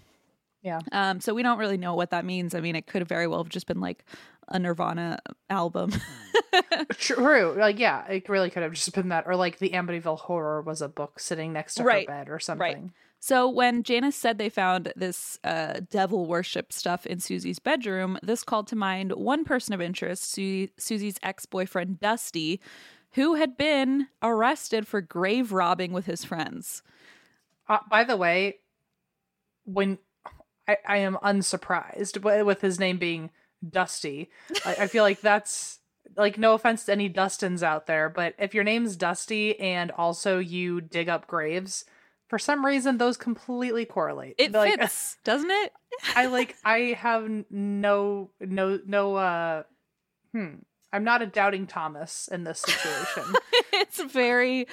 Yeah. Um, so we don't really know what that means. I mean, it could very well have just been like a Nirvana album. True. Like, yeah, it really could have just been that, or like the Amityville Horror was a book sitting next to Right. her bed or something. Right. So when Janice said they found this uh, devil worship stuff in Susie's bedroom, this called to mind one person of interest, Su- Susie's ex-boyfriend Dusty, who had been arrested for grave robbing with his friends. Uh, by the way, when I, I am unsurprised with his name being Dusty, I, I feel like that's like no offense to any Dustins out there, but if your name's Dusty and also you dig up graves, for some reason those completely correlate. It like, fits, doesn't it? I like I have no no no uh hmm. I'm not a doubting Thomas in this situation. it's very,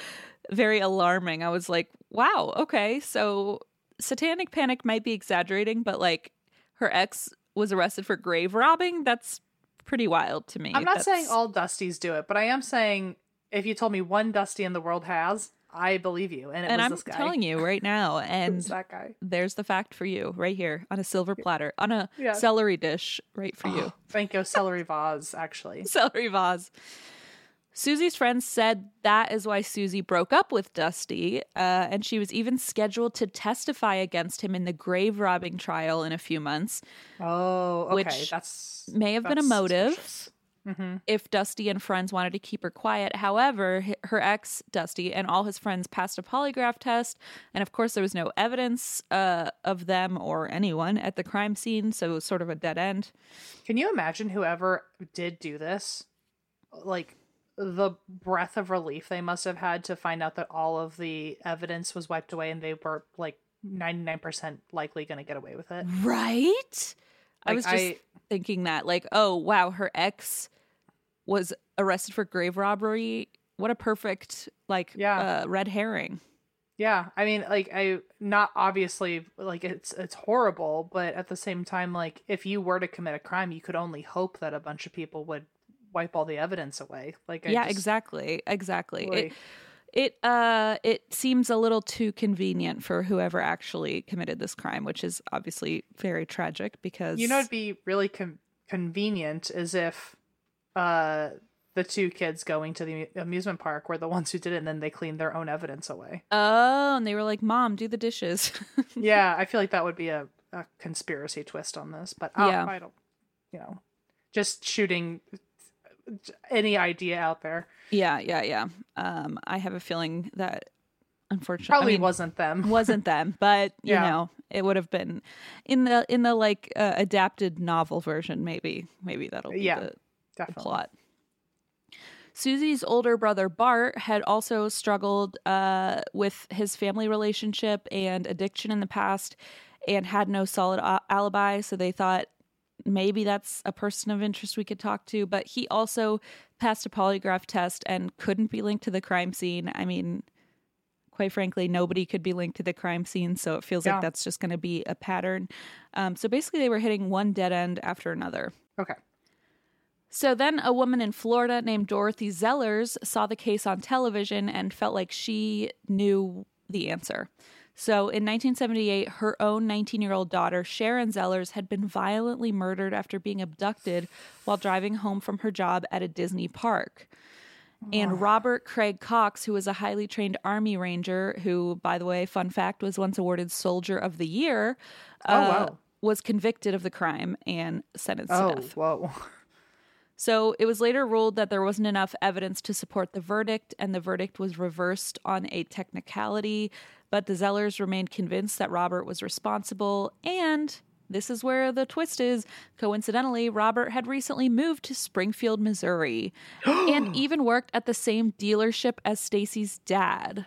very alarming. I was like, wow, okay, so satanic panic might be exaggerating, but like her ex was arrested for grave robbing. That's pretty wild to me. I'm not That's- saying all Dusties do it, but I am saying if you told me one Dusty in the world has, I believe you. And it and was I'm this guy. telling you right now, and that guy. there's the fact for you right here on a silver platter on a Yeah. celery dish right for you Franco celery vase, actually. celery vase Susie's friends said that is why Susie broke up with Dusty, uh, and she was even scheduled to testify against him in the grave robbing trial in a few months. Oh, okay. Which that's May have been a motive. Mm-hmm. if Dusty and friends wanted to keep her quiet. However, her ex, Dusty, and all his friends passed a polygraph test, and of course, there was no evidence uh, of them or anyone at the crime scene, so it was sort of a dead end. Can you imagine whoever did do this? Like the breath of relief they must have had to find out that all of the evidence was wiped away and they were like 99% likely going to get away with it. Right? I was just I- thinking that, like, oh, wow, her ex was arrested for grave robbery. What a perfect, like, Yeah. uh, red herring. Yeah, I mean like I not obviously like it's it's horrible, but at the same time like if you were to commit a crime, you could only hope that a bunch of people would wipe all the evidence away. Like I yeah, just- exactly, exactly. It, it uh it seems a little too convenient for whoever actually committed this crime, which is obviously very tragic because You know, it'd be really con- convenient as if uh, the two kids going to the amusement park were the ones who did it, and then they cleaned their own evidence away. Oh, and they were like, "Mom, do the dishes." yeah, I feel like that would be a, a conspiracy twist on this, but uh, Yeah. I don't, you know, just shooting any idea out there. yeah, yeah, yeah. Um, I have a feeling that unfortunately Probably I mean, wasn't them. wasn't them, but you Yeah. know, it would have been in the in the like uh, adapted novel version. Maybe, maybe that'll be Yeah, the, the plot. Susie's older brother Bart had also struggled uh, with his family relationship and addiction in the past, and had no solid a- alibi. So they thought maybe that's a person of interest we could talk to. But he also passed a polygraph test and couldn't be linked to the crime scene. I mean, quite frankly, nobody could be linked to the crime scene. So it feels Yeah. like that's just going to be a pattern. Um, so basically, they were hitting one dead end after another. Okay. So then a woman in Florida named Dorothy Zellers saw the case on television and felt like she knew the answer. So in 1978, her own 19 year old daughter, Sharon Zellers, had been violently murdered after being abducted while driving home from her job at a Disney park. And Robert Craig Cox, who was a highly trained Army Ranger, who, by the way, fun fact, was once awarded Soldier of the Year, Oh, uh, wow. was convicted of the crime and sentenced Oh, to death. whoa. So it was later ruled that there wasn't enough evidence to support the verdict, and the verdict was reversed on a technicality. But the Zellers remained convinced that Robert was responsible, and this is where the twist is. Coincidentally, Robert had recently moved to Springfield, Missouri, and even worked at the same dealership as Stacy's dad.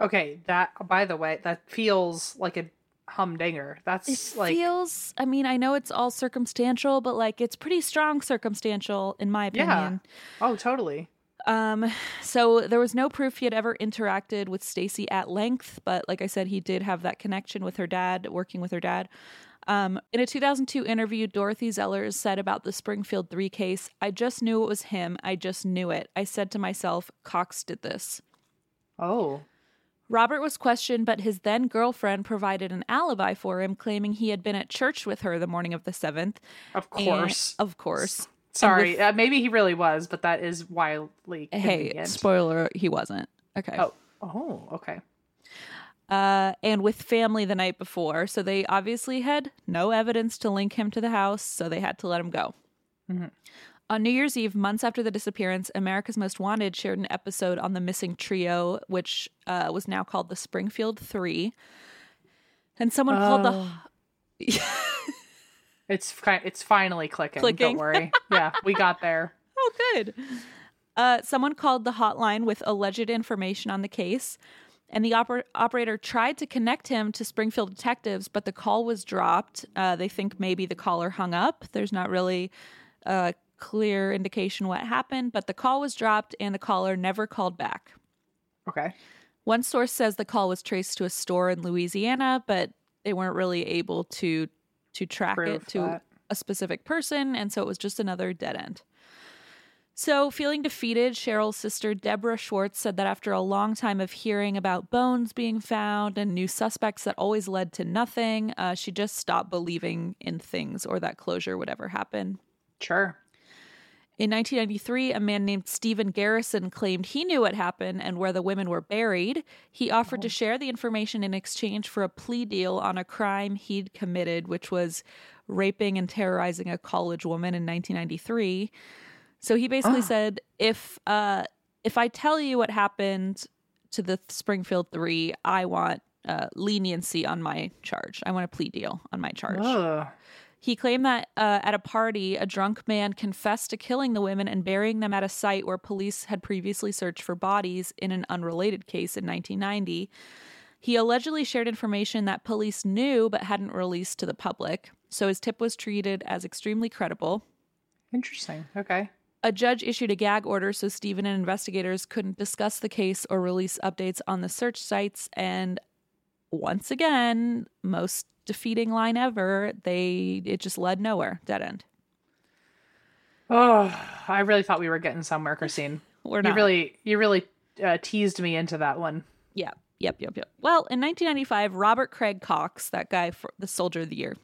Okay, that by the way, that feels like a humdinger. That's It like feels, I mean, I know it's all circumstantial, but like it's pretty strong circumstantial, in my opinion. yeah. Oh, totally. Um, so there was no proof he had ever interacted with Stacy at length, but like I said, he did have that connection with her dad, working with her dad. Um, in a 2002 interview, Dorothy Zellers said about the Springfield 3 case, I just knew it was him. I just knew it. I said to myself, Cox did this. Oh. Robert was questioned, but his then girlfriend provided an alibi for him, claiming he had been at church with her the morning of the 7th. Of And- course. of course. Sorry. uh, maybe he really was, but that is wildly Hey, convenient. spoiler, he wasn't. Okay. Oh. Oh, okay. uh, and with family the night before. So they obviously had no evidence to link him to the house, so they had to let him go. On New Year's Eve, months after the disappearance, America's Most Wanted shared an episode on the missing trio, which uh, was now called the Springfield Three. And someone called the It's fi- it's finally clicking. Clicking. Don't worry. Yeah, we got there. Oh, good. Uh, someone called the hotline with alleged information on the case, and the oper- operator tried to connect him to Springfield detectives, but the call was dropped. Uh, they think maybe the caller hung up. There's not really a clear indication what happened, but the call was dropped, and the caller never called back. Okay. One source says the call was traced to a store in Louisiana, but they weren't really able to to track Prove it to that. a specific person, and so it was just another dead end. So, feeling defeated, Cheryl's sister Deborah Schwartz said that after a long time of hearing about bones being found and new suspects that always led to nothing, uh, she just stopped believing in things or that closure would ever happen. Sure. In 1993, a man named Stephen Garrison claimed he knew what happened and where the women were buried. He offered to share the information in exchange for a plea deal on a crime he'd committed, which was raping and terrorizing a college woman in 1993. So he basically said, if uh, if I tell you what happened to the Springfield Three, I want uh, leniency on my charge. I want a plea deal on my charge. Ugh. He claimed that uh, at a party, a drunk man confessed to killing the women and burying them at a site where police had previously searched for bodies in an unrelated case in 1990. He allegedly shared information that police knew but hadn't released to the public, so his tip was treated as extremely credible. Interesting. Okay. A judge issued a gag order so Stephen and investigators couldn't discuss the case or release updates on the search sites. And once again, most defeating line ever, they it just led nowhere. Dead end. Oh, I really thought we were getting somewhere, Christine. We're not. You really, you really uh, teased me into that one. Yep, yep, yep, yep. Well, in 1995, Robert Craig Cox, that guy for the Soldier of the Year,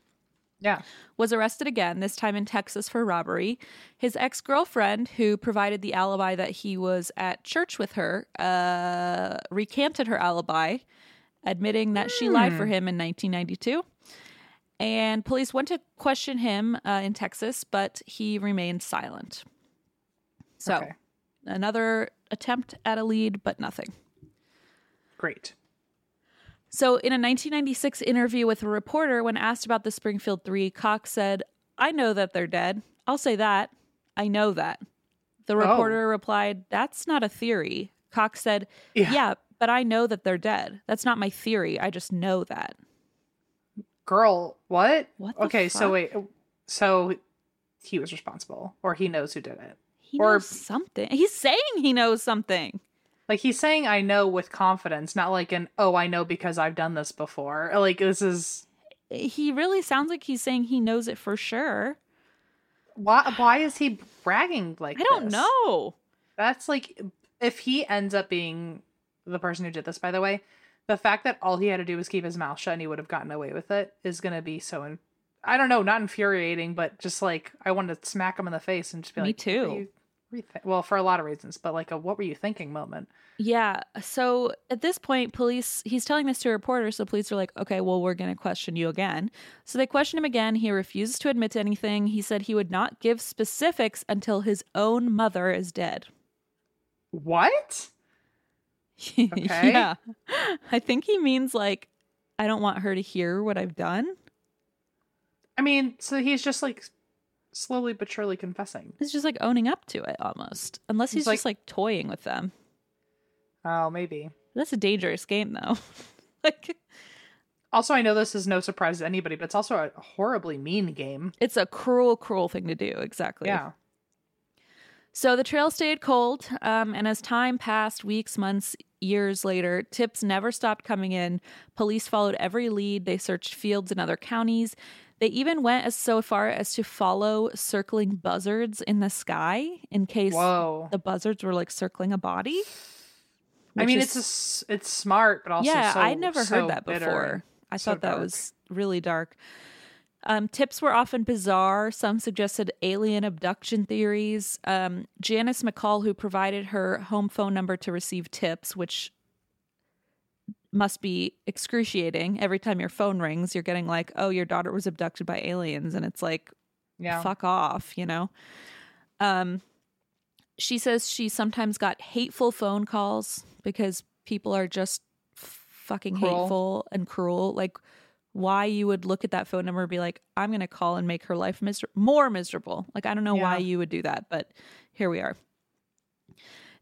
Yeah. was arrested again, this time in Texas for robbery. His ex girlfriend, who provided the alibi that he was at church with her, uh, recanted her alibi, admitting that she lied for him in 1992. And police went to question him uh, in Texas, but he remained silent. So, Okay. another attempt at a lead, but nothing. Great. So, in a 1996 interview with a reporter, when asked about the Springfield Three, Cox said, I know that they're dead. I'll say that. I know that. The reporter replied, That's not a theory. Cox said, Yeah. yeah. but I know that they're dead. That's not my theory. I just know that. Girl, what? What the okay, so wait. Uh, so he was responsible, or he knows who did it. He Or- knows something. He's saying he knows something. Like he's saying, "I know" with confidence, not like an "Oh, I know because I've done this before." Uh, like this is He really sounds like he's saying he knows it for sure. why? Why is he bragging like? I don't this? know. That's like if he ends up being the person who did this. By the way, the fact that all he had to do was keep his mouth shut and he would have gotten away with it is going to be so. In- I don't know, not infuriating, but just like I wanted to smack him in the face and just be Me like, "What too. were you- what were you thi-" well, for a lot of reasons, but like a "What were you thinking?" moment. Yeah. So at this point, police, he's telling this to a reporter. So police are like, okay, well, we're going to question you again. So they question him again. He refuses to admit to anything. He said he would not give specifics until his own mother is dead. What? Okay. yeah. I think he means like, I don't want her to hear what I've done. I mean, so he's just like slowly but surely confessing. It's just like owning up to it almost. Unless he's It's just like toying with them. Oh, maybe. That's a dangerous game though. like, Also, I know this is no surprise to anybody, but it's also a horribly mean game. it's a cruel, cruel thing to do. Exactly. Yeah. So the trail stayed cold, um, and as time passed, weeks, months, years later, tips never stopped coming in. Police followed every lead. They searched fields in other counties. They even went as so far as to follow circling buzzards in the sky in case Whoa. the buzzards were like circling a body. I mean, is- it's a it's smart, but also yeah, so, I never so heard that bitter before. I so thought that dark. was really dark. Um, tips were often bizarre. Some suggested alien abduction theories. Um, Janis McCall, who provided her home phone number to receive tips, which must be excruciating. Every time your phone rings, you're getting like, "Oh, your daughter was abducted by aliens," and it's like, yeah. fuck off, you know. Um she says she sometimes got hateful phone calls because people are just fucking Cruel. hateful and cruel. Like why you would look at that phone number and be like, I'm gonna call and make her life miser- more miserable. Like I don't know why you would do that, but here we are.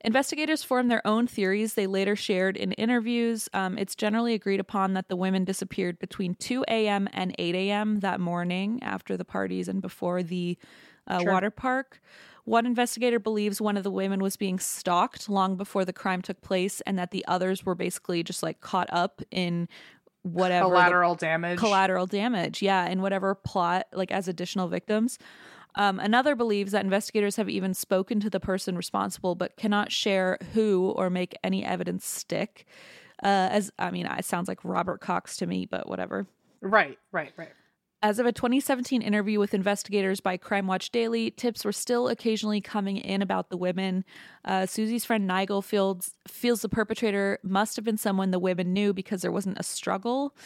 Investigators formed their own theories they later shared in interviews. Um, it's generally agreed upon that the women disappeared between 2 a.m. and 8 a.m. that morning after the parties and before the uh, Sure. water park. One investigator believes one of the women was being stalked long before the crime took place and that the others were basically just like caught up in whatever the Collateral damage. collateral damage yeah and whatever plot like as additional victims um, another believes that investigators have even spoken to the person responsible but cannot share who or make any evidence stick uh, as i mean it sounds like robert cox to me but whatever right, right, right. As of a 2017 interview with investigators by Crime Watch Daily, tips were still occasionally coming in about the women. Uh, Suzie's friend Nigel feels, feels the perpetrator must have been someone the women knew because there wasn't a struggle.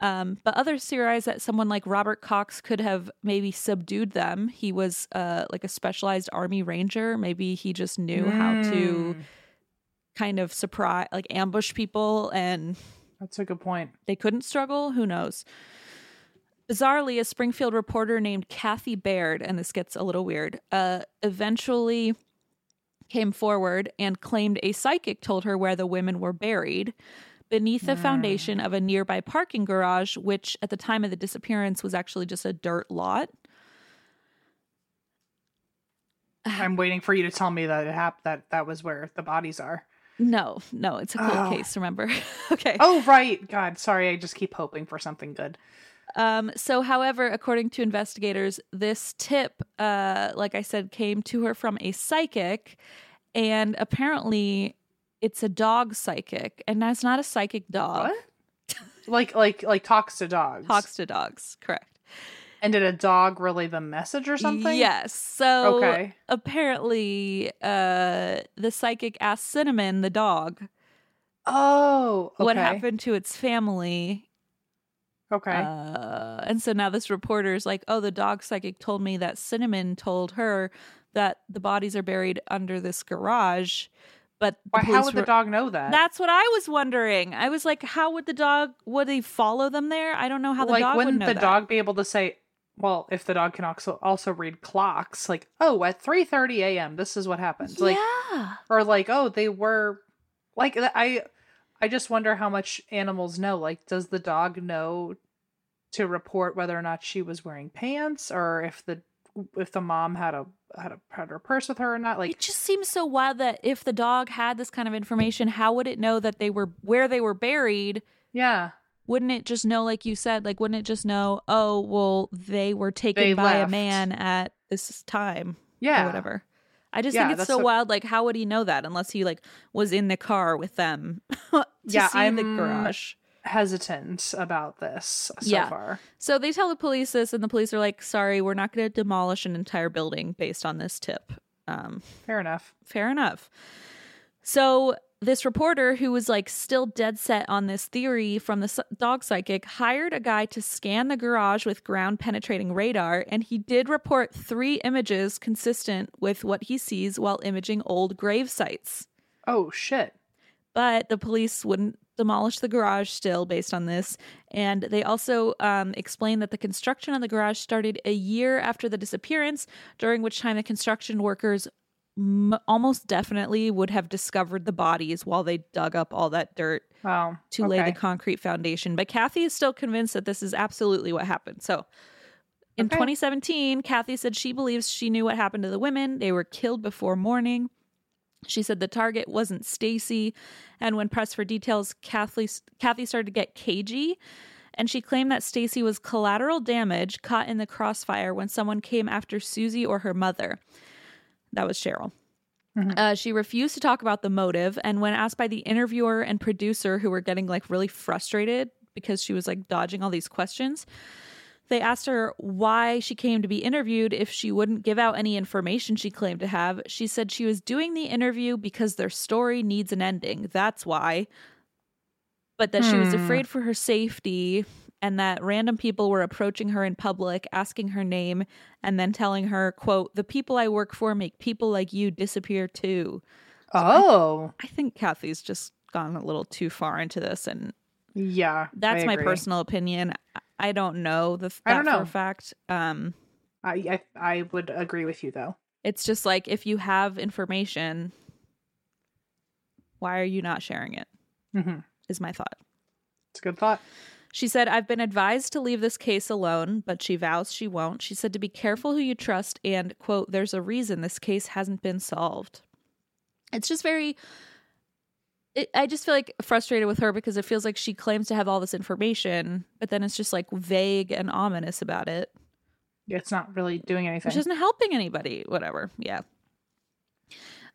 Um, but others theorize that someone like Robert Cox could have maybe subdued them. He was uh, like a specialized army ranger. Maybe he just knew how to kind of surprise, like ambush people, and That's a good point. they couldn't struggle. Who knows? Bizarrely, a Springfield reporter named Kathee Baird, and this gets a little weird, uh, eventually came forward and claimed a psychic told her where the women were buried beneath the foundation of a nearby parking garage, which at the time of the disappearance was actually just a dirt lot. I'm waiting for you to tell me that it happened that that was where the bodies are. No, no, it's a cold Oh. case, remember? okay. Oh right, God, sorry. I just keep hoping for something good. Um, so, however, according to investigators, this tip, uh, like I said, came to her from a psychic, and apparently it's a dog psychic, and that's not a psychic dog. What? like like like talks to dogs. Talks to dogs, correct. And did a dog relay the message or something? Yes. So Okay. apparently, uh, the psychic asked Cinnamon, the dog, Oh. Okay. what happened to its family. Okay. Uh, and so now this reporter is like, oh, the dog psychic told me that Cinnamon told her that the bodies are buried under this garage. But Why, how would the dog know that? That's what I was wondering. I was like, how would the dog? Would he follow them there? I don't know how the like, dog would wouldn't know the that. dog be able to say? Well, if the dog can also also read clocks, like, oh, at three thirty a.m. this is what happens. Like, yeah. or like, oh, they were, like, I, I just wonder how much animals know. Like, does the dog know to report whether or not she was wearing pants, or if the if the mom had a had a had her purse with her or not? Like, it just seems so wild that if the dog had this kind of information, how would it know that they were where they were buried? yeah, Wouldn't it just know, like you said, like wouldn't it just know? Oh, well, they were taken They by a man at this time, yeah, or whatever. I just Yeah, think it's so what- wild. Like, how would he know that unless he like was in the car with them Yeah, see the I'm- garage? Hesitant about this so Yeah. far. So they tell the police this, and the police are like, "Sorry, we're not going to demolish an entire building based on this tip." Um, Fair enough. fair enough. So this reporter who was like still dead set on this theory from the dog psychic hired a guy to scan the garage with ground penetrating radar and he did report 3 images consistent with what he sees while imaging old grave sites. Oh shit. But the police wouldn't demolish the garage still based on this. And they also um, explained that the construction on the garage started a year after the disappearance, during which time the construction workers m- almost definitely would have discovered the bodies while they dug up all that dirt Wow. to lay the concrete foundation. But Kathee is still convinced that this is absolutely what happened. So in Okay. 2017, Kathee said she believes she knew what happened to the women. They were killed before morning. She said the target wasn't Stacy, and when pressed for details, Kathee Kathee started to get cagey, and she claimed that Stacy was collateral damage caught in the crossfire when someone came after Suzie or her mother. That was Sherrill. Uh, she refused to talk about the motive, and when asked by the interviewer and producer, who were getting like really frustrated because she was like dodging all these questions, they asked her why she came to be interviewed if she wouldn't give out any information she claimed to have. She said she was doing the interview because their story needs an ending. That's why. But that she was Hmm. afraid for her safety and that random people were approaching her in public, asking her name, and then telling her, quote, the people I work for make people like you disappear too. Oh. I think Kathee's just gone a little too far into this and Yeah. that's I my personal opinion. I- don't know the I that don't for a fact. Um I, I I would agree with you though. It's just like if you have information, why are you not sharing it? hmm Is my thought. It's a good thought. She said, I've been advised to leave this case alone, but she vows she won't. She said to be careful who you trust and, quote, there's a reason this case hasn't been solved. It's just very. It, I just feel like frustrated with her because it feels like she claims to have all this information, but then it's just like vague and ominous about it. It's not really doing anything. which isn't helping anybody. Whatever. Yeah.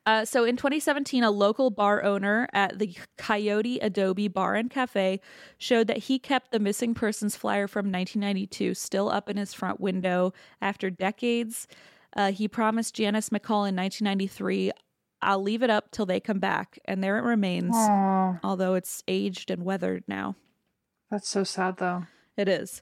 Uh, so in 2017, a local bar owner at the Coyote Adobe Bar and Cafe showed that he kept the missing persons flyer from 1992 still up in his front window after decades. Uh, he promised Janis McCall in 1993, I'll leave it up till they come back. And there it remains, Aw, although it's aged and weathered now. that's so sad though. It is.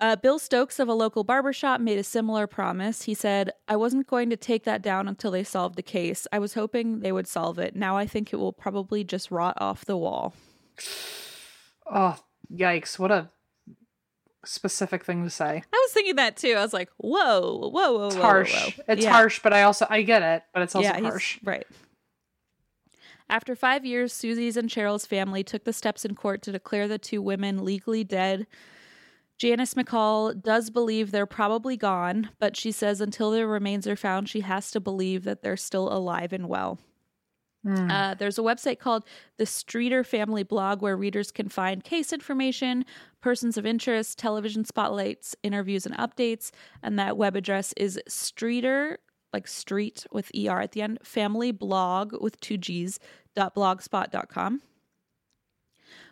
Uh, Bill Stokes of a local barbershop made a similar promise. He said, I wasn't going to take that down until they solved the case. I was hoping they would solve it. Now I think it will probably just rot off the wall. Oh, yikes! What a specific thing to say. I was thinking that too. I was like, whoa, whoa, whoa, It's whoa, harsh. whoa. It's Yeah. harsh, but I also I get it, but it's also yeah, harsh. Right. After five years, Suzie's and Sherrill's family took the steps in court to declare the two women legally dead. Janis McCall does believe they're probably gone, but she says until their remains are found, she has to believe that they're still alive and well. Hmm. Uh, there's a website called the Streeter Family Blog where readers can find case information, persons of interest, television spotlights, interviews, and updates. And that web address is Streeter, like street with ER at the end, family blog with two G's, dot blogspot.com.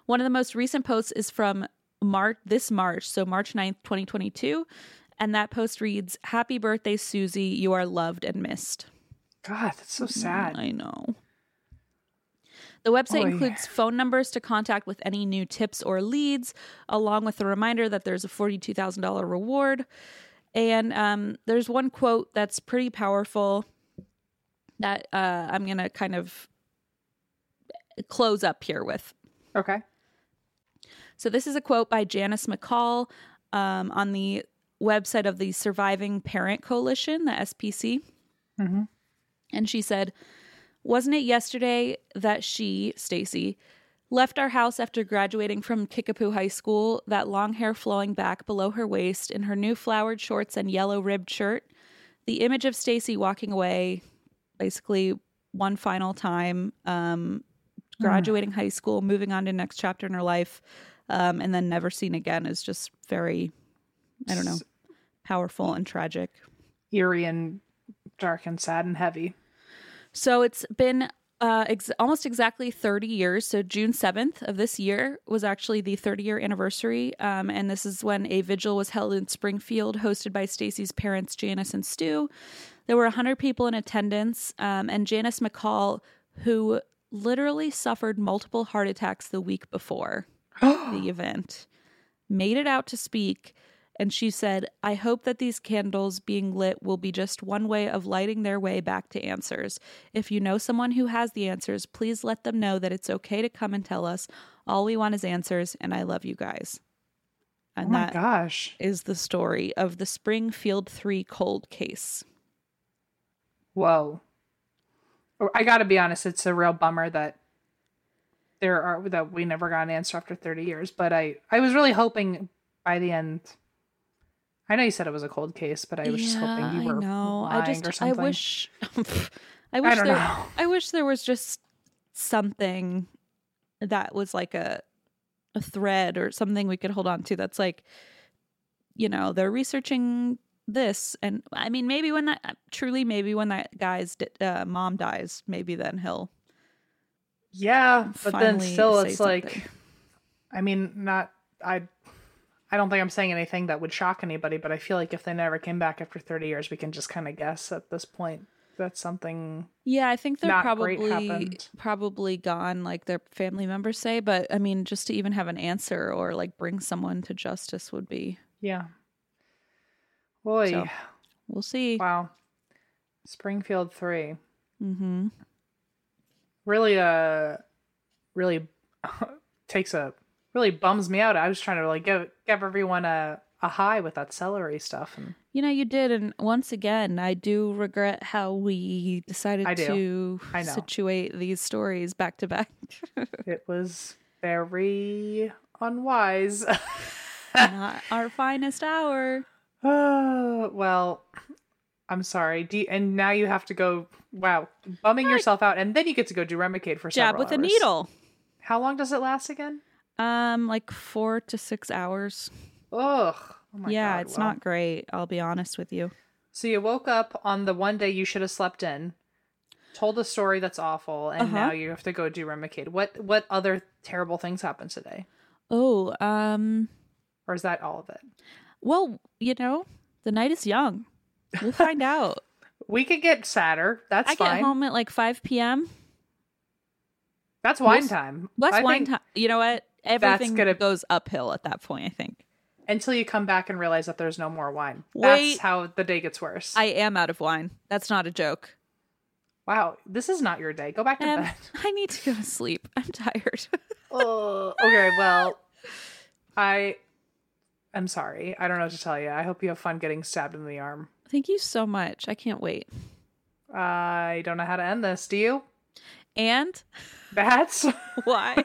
One of the most recent posts is from March this March, so March 9th, 2022. And that post reads, Happy birthday, Suzie. You are loved and missed. God, that's so sad. I know. The website Oy. includes phone numbers to contact with any new tips or leads, along with a reminder that there's a $42,000 reward. And um, there's one quote that's pretty powerful that uh, I'm going to kind of close up here with. Okay. So this is a quote by Janis McCall um, on the website of the Surviving Parent Coalition, the SPC. Mm-hmm. And she said, Wasn't it yesterday that she, Stacy, left our house after graduating from Kickapoo High School, that long hair flowing back below her waist in her new flowered shorts and yellow ribbed shirt? The image of Stacy walking away basically one final time, um, graduating high school, moving on to next chapter in her life, um, and then never seen again is just very, I don't know, powerful and tragic. Eerie and dark and sad and heavy. So it's been uh, ex- almost exactly 30 years. So June 7th of this year was actually the 30 year anniversary. Um, and this is when a vigil was held in Springfield, hosted by Stacy's parents, Janis and Stu. There were 100 people in attendance. Um, and Janis McCall, who literally suffered multiple heart attacks the week before the event, made it out to speak. And she said, I hope that these candles being lit will be just one way of lighting their way back to answers. If you know someone who has the answers, please let them know that it's okay to come and tell us. All we want is answers, and I love you guys. Oh And my that gosh. is the story of the Springfield 3 cold case. Whoa. I gotta be honest, it's a real bummer that there are that we never got an answer after 30 years. But I I was really hoping by the end. I know you said it was a cold case, but I was just hoping you were I know. lying I just or I wish I wish don't there know. I wish there was just something that was like a a thread or something we could hold on to that's like you know, they're researching this and I mean maybe when that truly maybe when that guy's uh, mom dies, maybe then he'll Yeah, but then still, it's like. I mean, not I. I don't think I'm saying anything that would shock anybody, but I feel like if they never came back after 30 years, we can just kind of guess at this point that's something. Yeah, I think they're probably probably gone, like their family members say. But I mean, just to even have an answer or like bring someone to justice would be. Yeah. Boy, So, We'll see. wow. Springfield three Mm-hmm. really, uh, really takes a really bums me out. I was trying to like give give everyone a a high with that celery stuff, and You know, you did, and once again, I do regret how we decided I to I situate these stories back to back. it was very unwise. Not our finest hour. Oh, well, I'm sorry. You- and now you have to go, wow, bumming yourself out, and then you get to go do Remicade for Jab with a needle. How long does it last again? Um, like four to six hours. Ugh. Oh my yeah, God, it's well. not great. I'll be honest with you. So you woke up on the one day you should have slept in told a story that's awful, and Uh-huh. now you have to go do Remicade. What what other terrible things happened today, Oh, um, or is that all of it? well, you know, the night is young. We'll find out. We could get sadder. That's I fine. get home at like 5 p.m. That's wine time. That's I wine think time. You know what? Everything gonna- goes uphill at that point, I think. Until you come back and realize that there's no more wine. Wait. That's how the day gets worse. I am out of wine. That's not a joke. wow, this is not your day. Go back to Um, bed. I need to go to sleep. I'm tired. Oh, okay. Well, I am sorry. I don't know what to tell you. I hope you have fun getting stabbed in the arm. Thank you so much. I can't wait. I don't know how to end this. Do you? And That's why